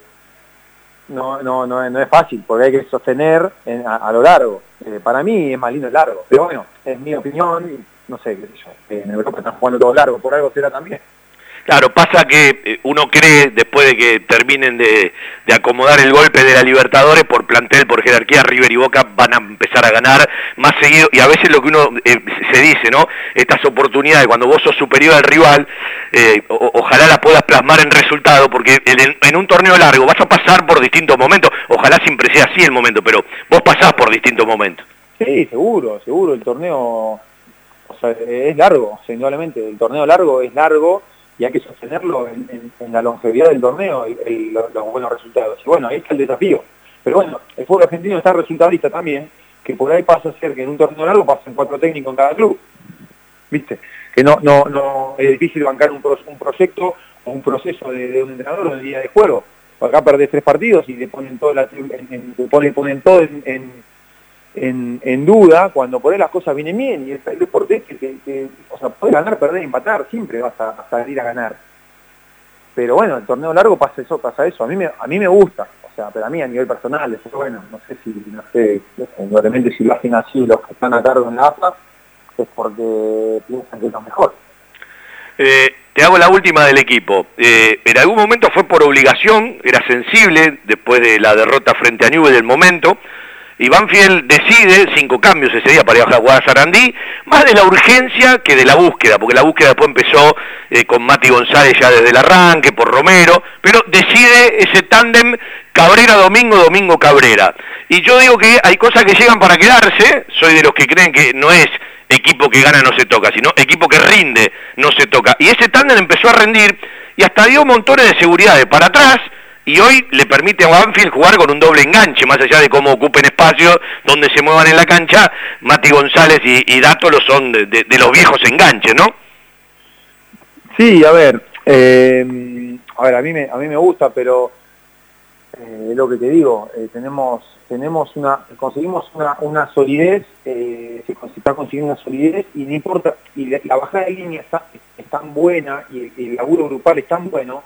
S20: no, no, no, no es fácil, porque hay que sostener en- a, lo largo. Eh, para mí es más lindo el largo, pero bueno, es mi opinión, no sé, qué sé yo, en Europa están jugando todo largo, por algo será también.
S14: Claro, pasa que eh, uno cree, después de que terminen de, acomodar el golpe de la Libertadores, por plantel, por jerarquía, River y Boca van a empezar a ganar más seguido, y a veces lo que uno eh, se dice, ¿no? Estas oportunidades, cuando vos sos superior al rival, eh, ojalá las puedas plasmar en resultado, porque en, un torneo largo vas a pasar por distintos momentos, ojalá siempre sea así el momento, pero vos pasás por distintos momentos.
S20: Sí, seguro, seguro, el torneo es largo, o indudablemente, el torneo largo es largo y hay que sostenerlo en, la longevidad del torneo, el- los, buenos resultados. Y bueno, ahí está el desafío. Pero bueno, el fútbol argentino está resultadista también, que por ahí pasa a ser que en un torneo largo pasan cuatro técnicos en cada club. ¿Viste? Que no, no, no es difícil bancar un, pro- un proyecto o un proceso de, un entrenador o de día de juego. Acá perdés tres partidos y le ponen todo, la, ponen, ponen todo en, en- duda cuando por ahí las cosas vienen bien y el, el deporte que, que- o sea, puedes ganar, perder, empatar, siempre vas a, salir a ganar. Pero bueno, el torneo largo pasa eso, pasa eso. A mí me, a mí me gusta, o sea, pero a mí a nivel personal, después bueno, no sé si, no sé, si lo hacen así los que están a cargo en la AFA, es porque piensan que es lo mejor.
S14: Eh, te hago la última del equipo. Eh, en algún momento fue por obligación, era sensible después de la derrota frente a Newell del momento. Y Banfield decide, cinco cambios ese día para ir a jugar Sarandí, más de la urgencia que de la búsqueda, porque la búsqueda después empezó eh, con Mati González ya desde el arranque, por Romero, pero decide ese tándem Cabrera-Domingo, Domingo-Cabrera. Y yo digo que hay cosas que llegan para quedarse, soy de los que creen que no es equipo que gana no se toca, sino equipo que rinde no se toca. Y ese tándem empezó a rendir y hasta dio montones de seguridades para atrás y hoy le permite a Banfield jugar con un doble enganche, más allá de cómo ocupen espacio, donde se muevan en la cancha, Mati González y, Dato lo son de, los viejos enganches, ¿no?
S20: Sí, a ver, eh, a ver, a mí me, a mí me gusta, pero eh, lo que te digo, eh, tenemos, tenemos una, conseguimos una, una solidez, se, se está consiguiendo una solidez y no importa, y la, la bajada de línea está, es tan buena y el, el laburo grupal es tan bueno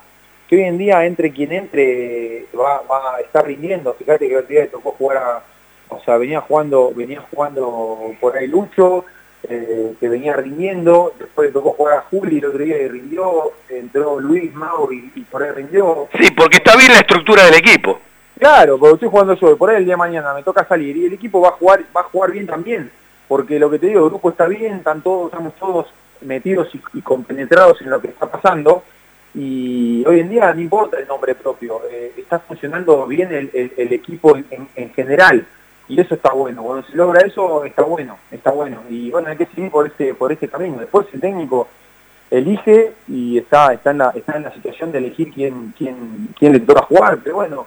S20: que hoy en día entre quien entre va, va a estar rindiendo. Fíjate que el otro día le tocó jugar a, o sea, venía jugando, venía jugando por ahí Lucho, eh, que venía rindiendo, después le tocó jugar a Juli el otro día y rindió, entró Luis Mau y, y por ahí rindió.
S14: Sí, porque está bien la estructura del equipo.
S20: Claro, porque estoy jugando yo, por ahí el día de mañana me toca salir y el equipo va a jugar, va a jugar bien también, porque lo que te digo, el grupo está bien, están todos, estamos todos metidos y, y compenetrados en lo que está pasando, y hoy en día no importa el nombre propio, eh, está funcionando bien el, equipo en, en- en general, y eso está bueno, cuando se logra eso está bueno, está bueno, y bueno, hay que seguir por este, por este camino, después el técnico elige y está, está, en, la, está en la situación de elegir quién, quién, quién le toca jugar, pero bueno,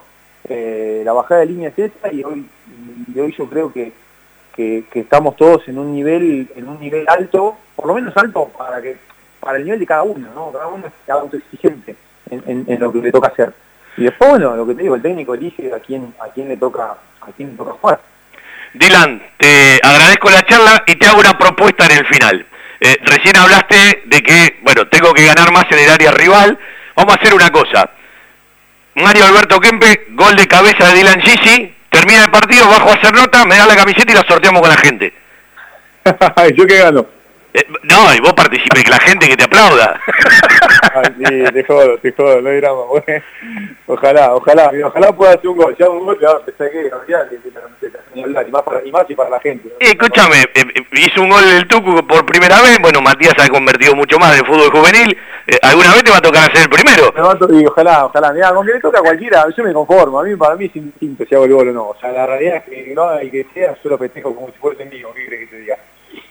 S20: eh, la bajada de línea es esta y hoy, y hoy yo creo que, que, que estamos todos en un nivel, en un nivel alto, por lo menos alto para que, para el nivel de cada uno, ¿no? Cada uno es autoexigente en, en, en lo que le toca hacer. Y después, bueno, lo que te digo, el técnico elige a quién, a quién le toca, a quién le toca jugar.
S14: Dylan, te agradezco la charla y te hago una propuesta en el final. Eh, recién hablaste de que, bueno, tengo que ganar más en el área rival. Vamos a hacer una cosa. Mario Alberto Kempe, gol de cabeza de Dylan Gigi, termina el partido, bajo a hacer nota, me da la camiseta y la sorteamos con la gente.
S20: ¿Yo qué gano?
S14: Eh, no, y vos participes, que la gente que te aplauda.
S20: Ay, sí, te jodo, te jodo, no hay drama. Ojalá, ojalá, ojalá pueda hacer un gol. Ya un gol, ya pensé que de y más, para, y más y para la gente.
S14: Eh, escúchame, eh, hizo un gol el Tucu por primera vez, bueno, Matías ha convertido mucho más en fútbol juvenil, Eh, alguna vez te va a tocar hacer el primero.
S20: Y ojalá, ojalá. Mira, con que le toca a cualquiera, yo me conformo. A mí, para mí es indistinto si hago el gol o no. O sea, la realidad es que no haga y que sea, yo lo festejo como si fuese mío. ¿Qué crees que te diga?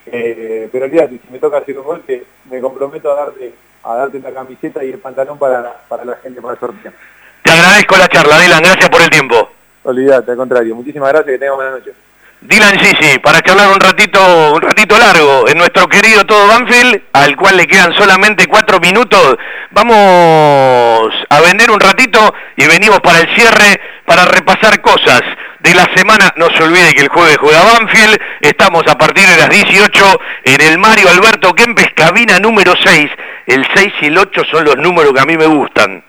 S20: Eh, pero olvídate, si me toca hacer un gol, te- me comprometo a darte a darte la camiseta y el pantalón para, para la gente, para el sorteo.
S14: Te agradezco la charla, Dylan, gracias por el tiempo.
S20: Olvídate, al contrario. Muchísimas gracias, que tengan buena noche.
S14: Dylan Gigi, para charlar un ratito, un ratito largo en nuestro querido Todo Banfield, al cual le quedan solamente cuatro minutos. Vamos a vender un ratito y venimos para el cierre para repasar cosas de la semana. No se olvide que el jueves juega Banfield. Estamos a partir de las 18 en el Mario Alberto Kempes, cabina número 6. El 6 y el 8 son los números que a mí me gustan.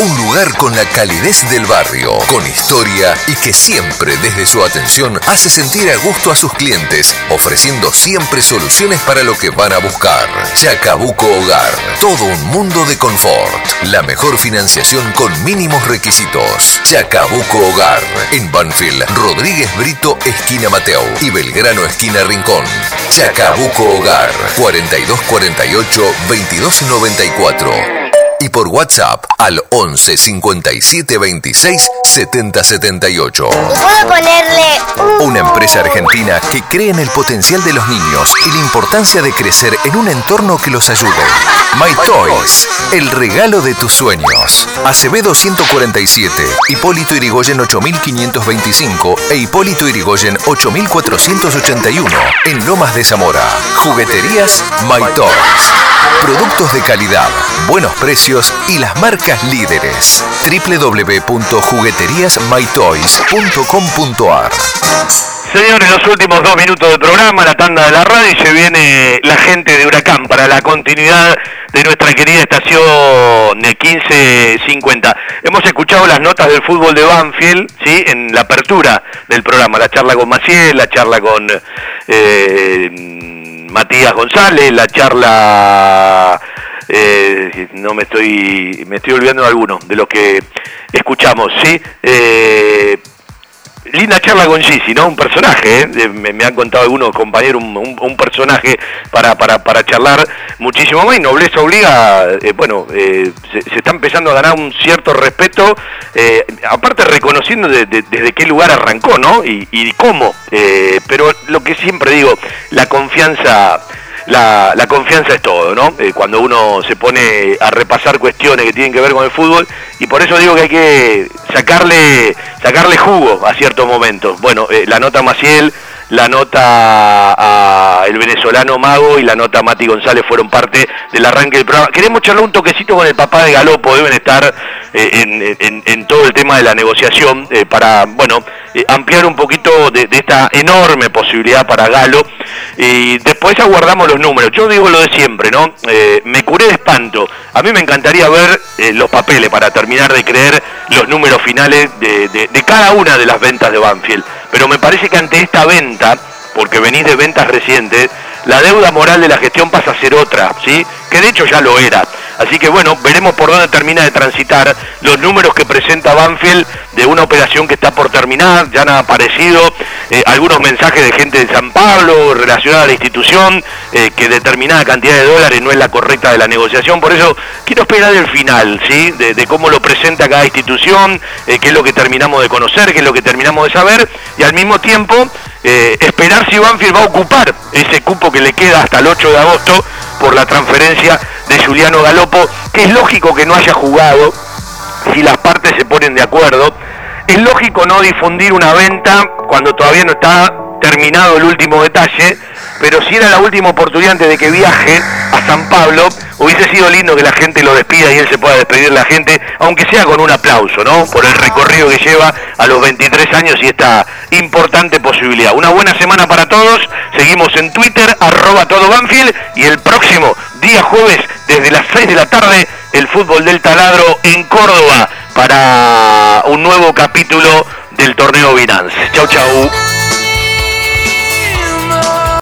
S13: Un lugar con la calidez del barrio, con historia y que siempre desde su atención hace sentir a gusto a sus clientes, ofreciendo siempre soluciones para lo que van a buscar. Chacabuco Hogar, todo un mundo de confort. La mejor financiación con mínimos requisitos. Chacabuco Hogar, en Banfield, Rodríguez Brito, esquina Mateo y Belgrano, esquina Rincón. Chacabuco Hogar, 4248 2294 y por WhatsApp al 11 57 26 70 78.
S21: ¿Puedo ponerle un...
S13: Una empresa argentina que cree en el potencial de los niños y la importancia de crecer en un entorno que los ayude. My Toys, el regalo de tus sueños. Acevedo 147, Hipólito Irigoyen 8525 e Hipólito Irigoyen 8481 en Lomas de Zamora. Jugueterías My Toys. Productos de calidad, buenos precios y las marcas líderes. www.jugueteriasmytoys.com.ar
S14: Señores, los últimos dos minutos del programa, la tanda de la radio y se viene la gente de Huracán para la continuidad de nuestra querida estación de 1550. Hemos escuchado las notas del fútbol de Banfield, ¿sí? En la apertura del programa, la charla con Maciel, la charla con eh, Matías González, la charla eh, no me estoy me estoy olvidando de algunos de los que escuchamos, ¿sí? Eh, linda charla con Gigi, ¿no? Un personaje, ¿eh? Me, han contado algunos compañeros, un, un- personaje para, para, para charlar muchísimo más y Nobleza Obliga, eh, bueno, eh, se, está empezando a ganar un cierto respeto, eh, aparte reconociendo de- desde qué lugar arrancó, ¿no? Y, y cómo, eh, pero lo que siempre digo, la confianza... La, la confianza es todo, ¿no? Eh, cuando uno se pone a repasar cuestiones que tienen que ver con el fútbol, y por eso digo que hay que sacarle, sacarle jugo a ciertos momentos. Bueno, eh, la nota Maciel, la nota a el venezolano Mago y la nota Mati González fueron parte del arranque del programa. Queremos charlar un toquecito con el papá de Galopo, deben estar eh, en, todo el tema de la negociación eh, para, bueno, ampliar un poquito de, esta enorme posibilidad para Galo. Y después aguardamos los números. Yo digo lo de siempre, ¿no? me curé de espanto. A mí me encantaría ver los papeles para terminar de creer los números finales de, de cada una de las ventas de Banfield. Pero me parece que ante esta venta, porque venís de ventas recientes, la deuda moral de la gestión pasa a ser otra, ¿sí? Que de hecho ya lo era. Así que bueno, veremos por dónde termina de transitar los números que presenta Banfield de una operación que está por terminar, ya han aparecido eh, algunos mensajes de gente de San Pablo relacionada a la institución, eh, que determinada cantidad de dólares no es la correcta de la negociación, por eso quiero esperar el final, ¿sí? De, cómo lo presenta cada institución, eh, qué es lo que terminamos de conocer, qué es lo que terminamos de saber, y al mismo tiempo esperar si Banfield va a ocupar ese cupo que le queda hasta el 8 de agosto por la transferencia de Juliano Galopo, que es lógico que no haya jugado si las partes se ponen de acuerdo. Es lógico no difundir una venta cuando todavía no está terminado el último detalle, pero si era la última oportunidad antes de que viaje a San Pablo, hubiese sido lindo que la gente lo despida y él se pueda despedir la gente, aunque sea con un aplauso, ¿no? Por el recorrido que lleva a los 23 años y esta importante posibilidad. Una buena semana para todos, seguimos en Twitter, arroba todo Banfield, y el próximo día jueves, desde las 6 de la tarde, el fútbol del taladro en Córdoba para un nuevo capítulo del torneo Binance. Chau, chau.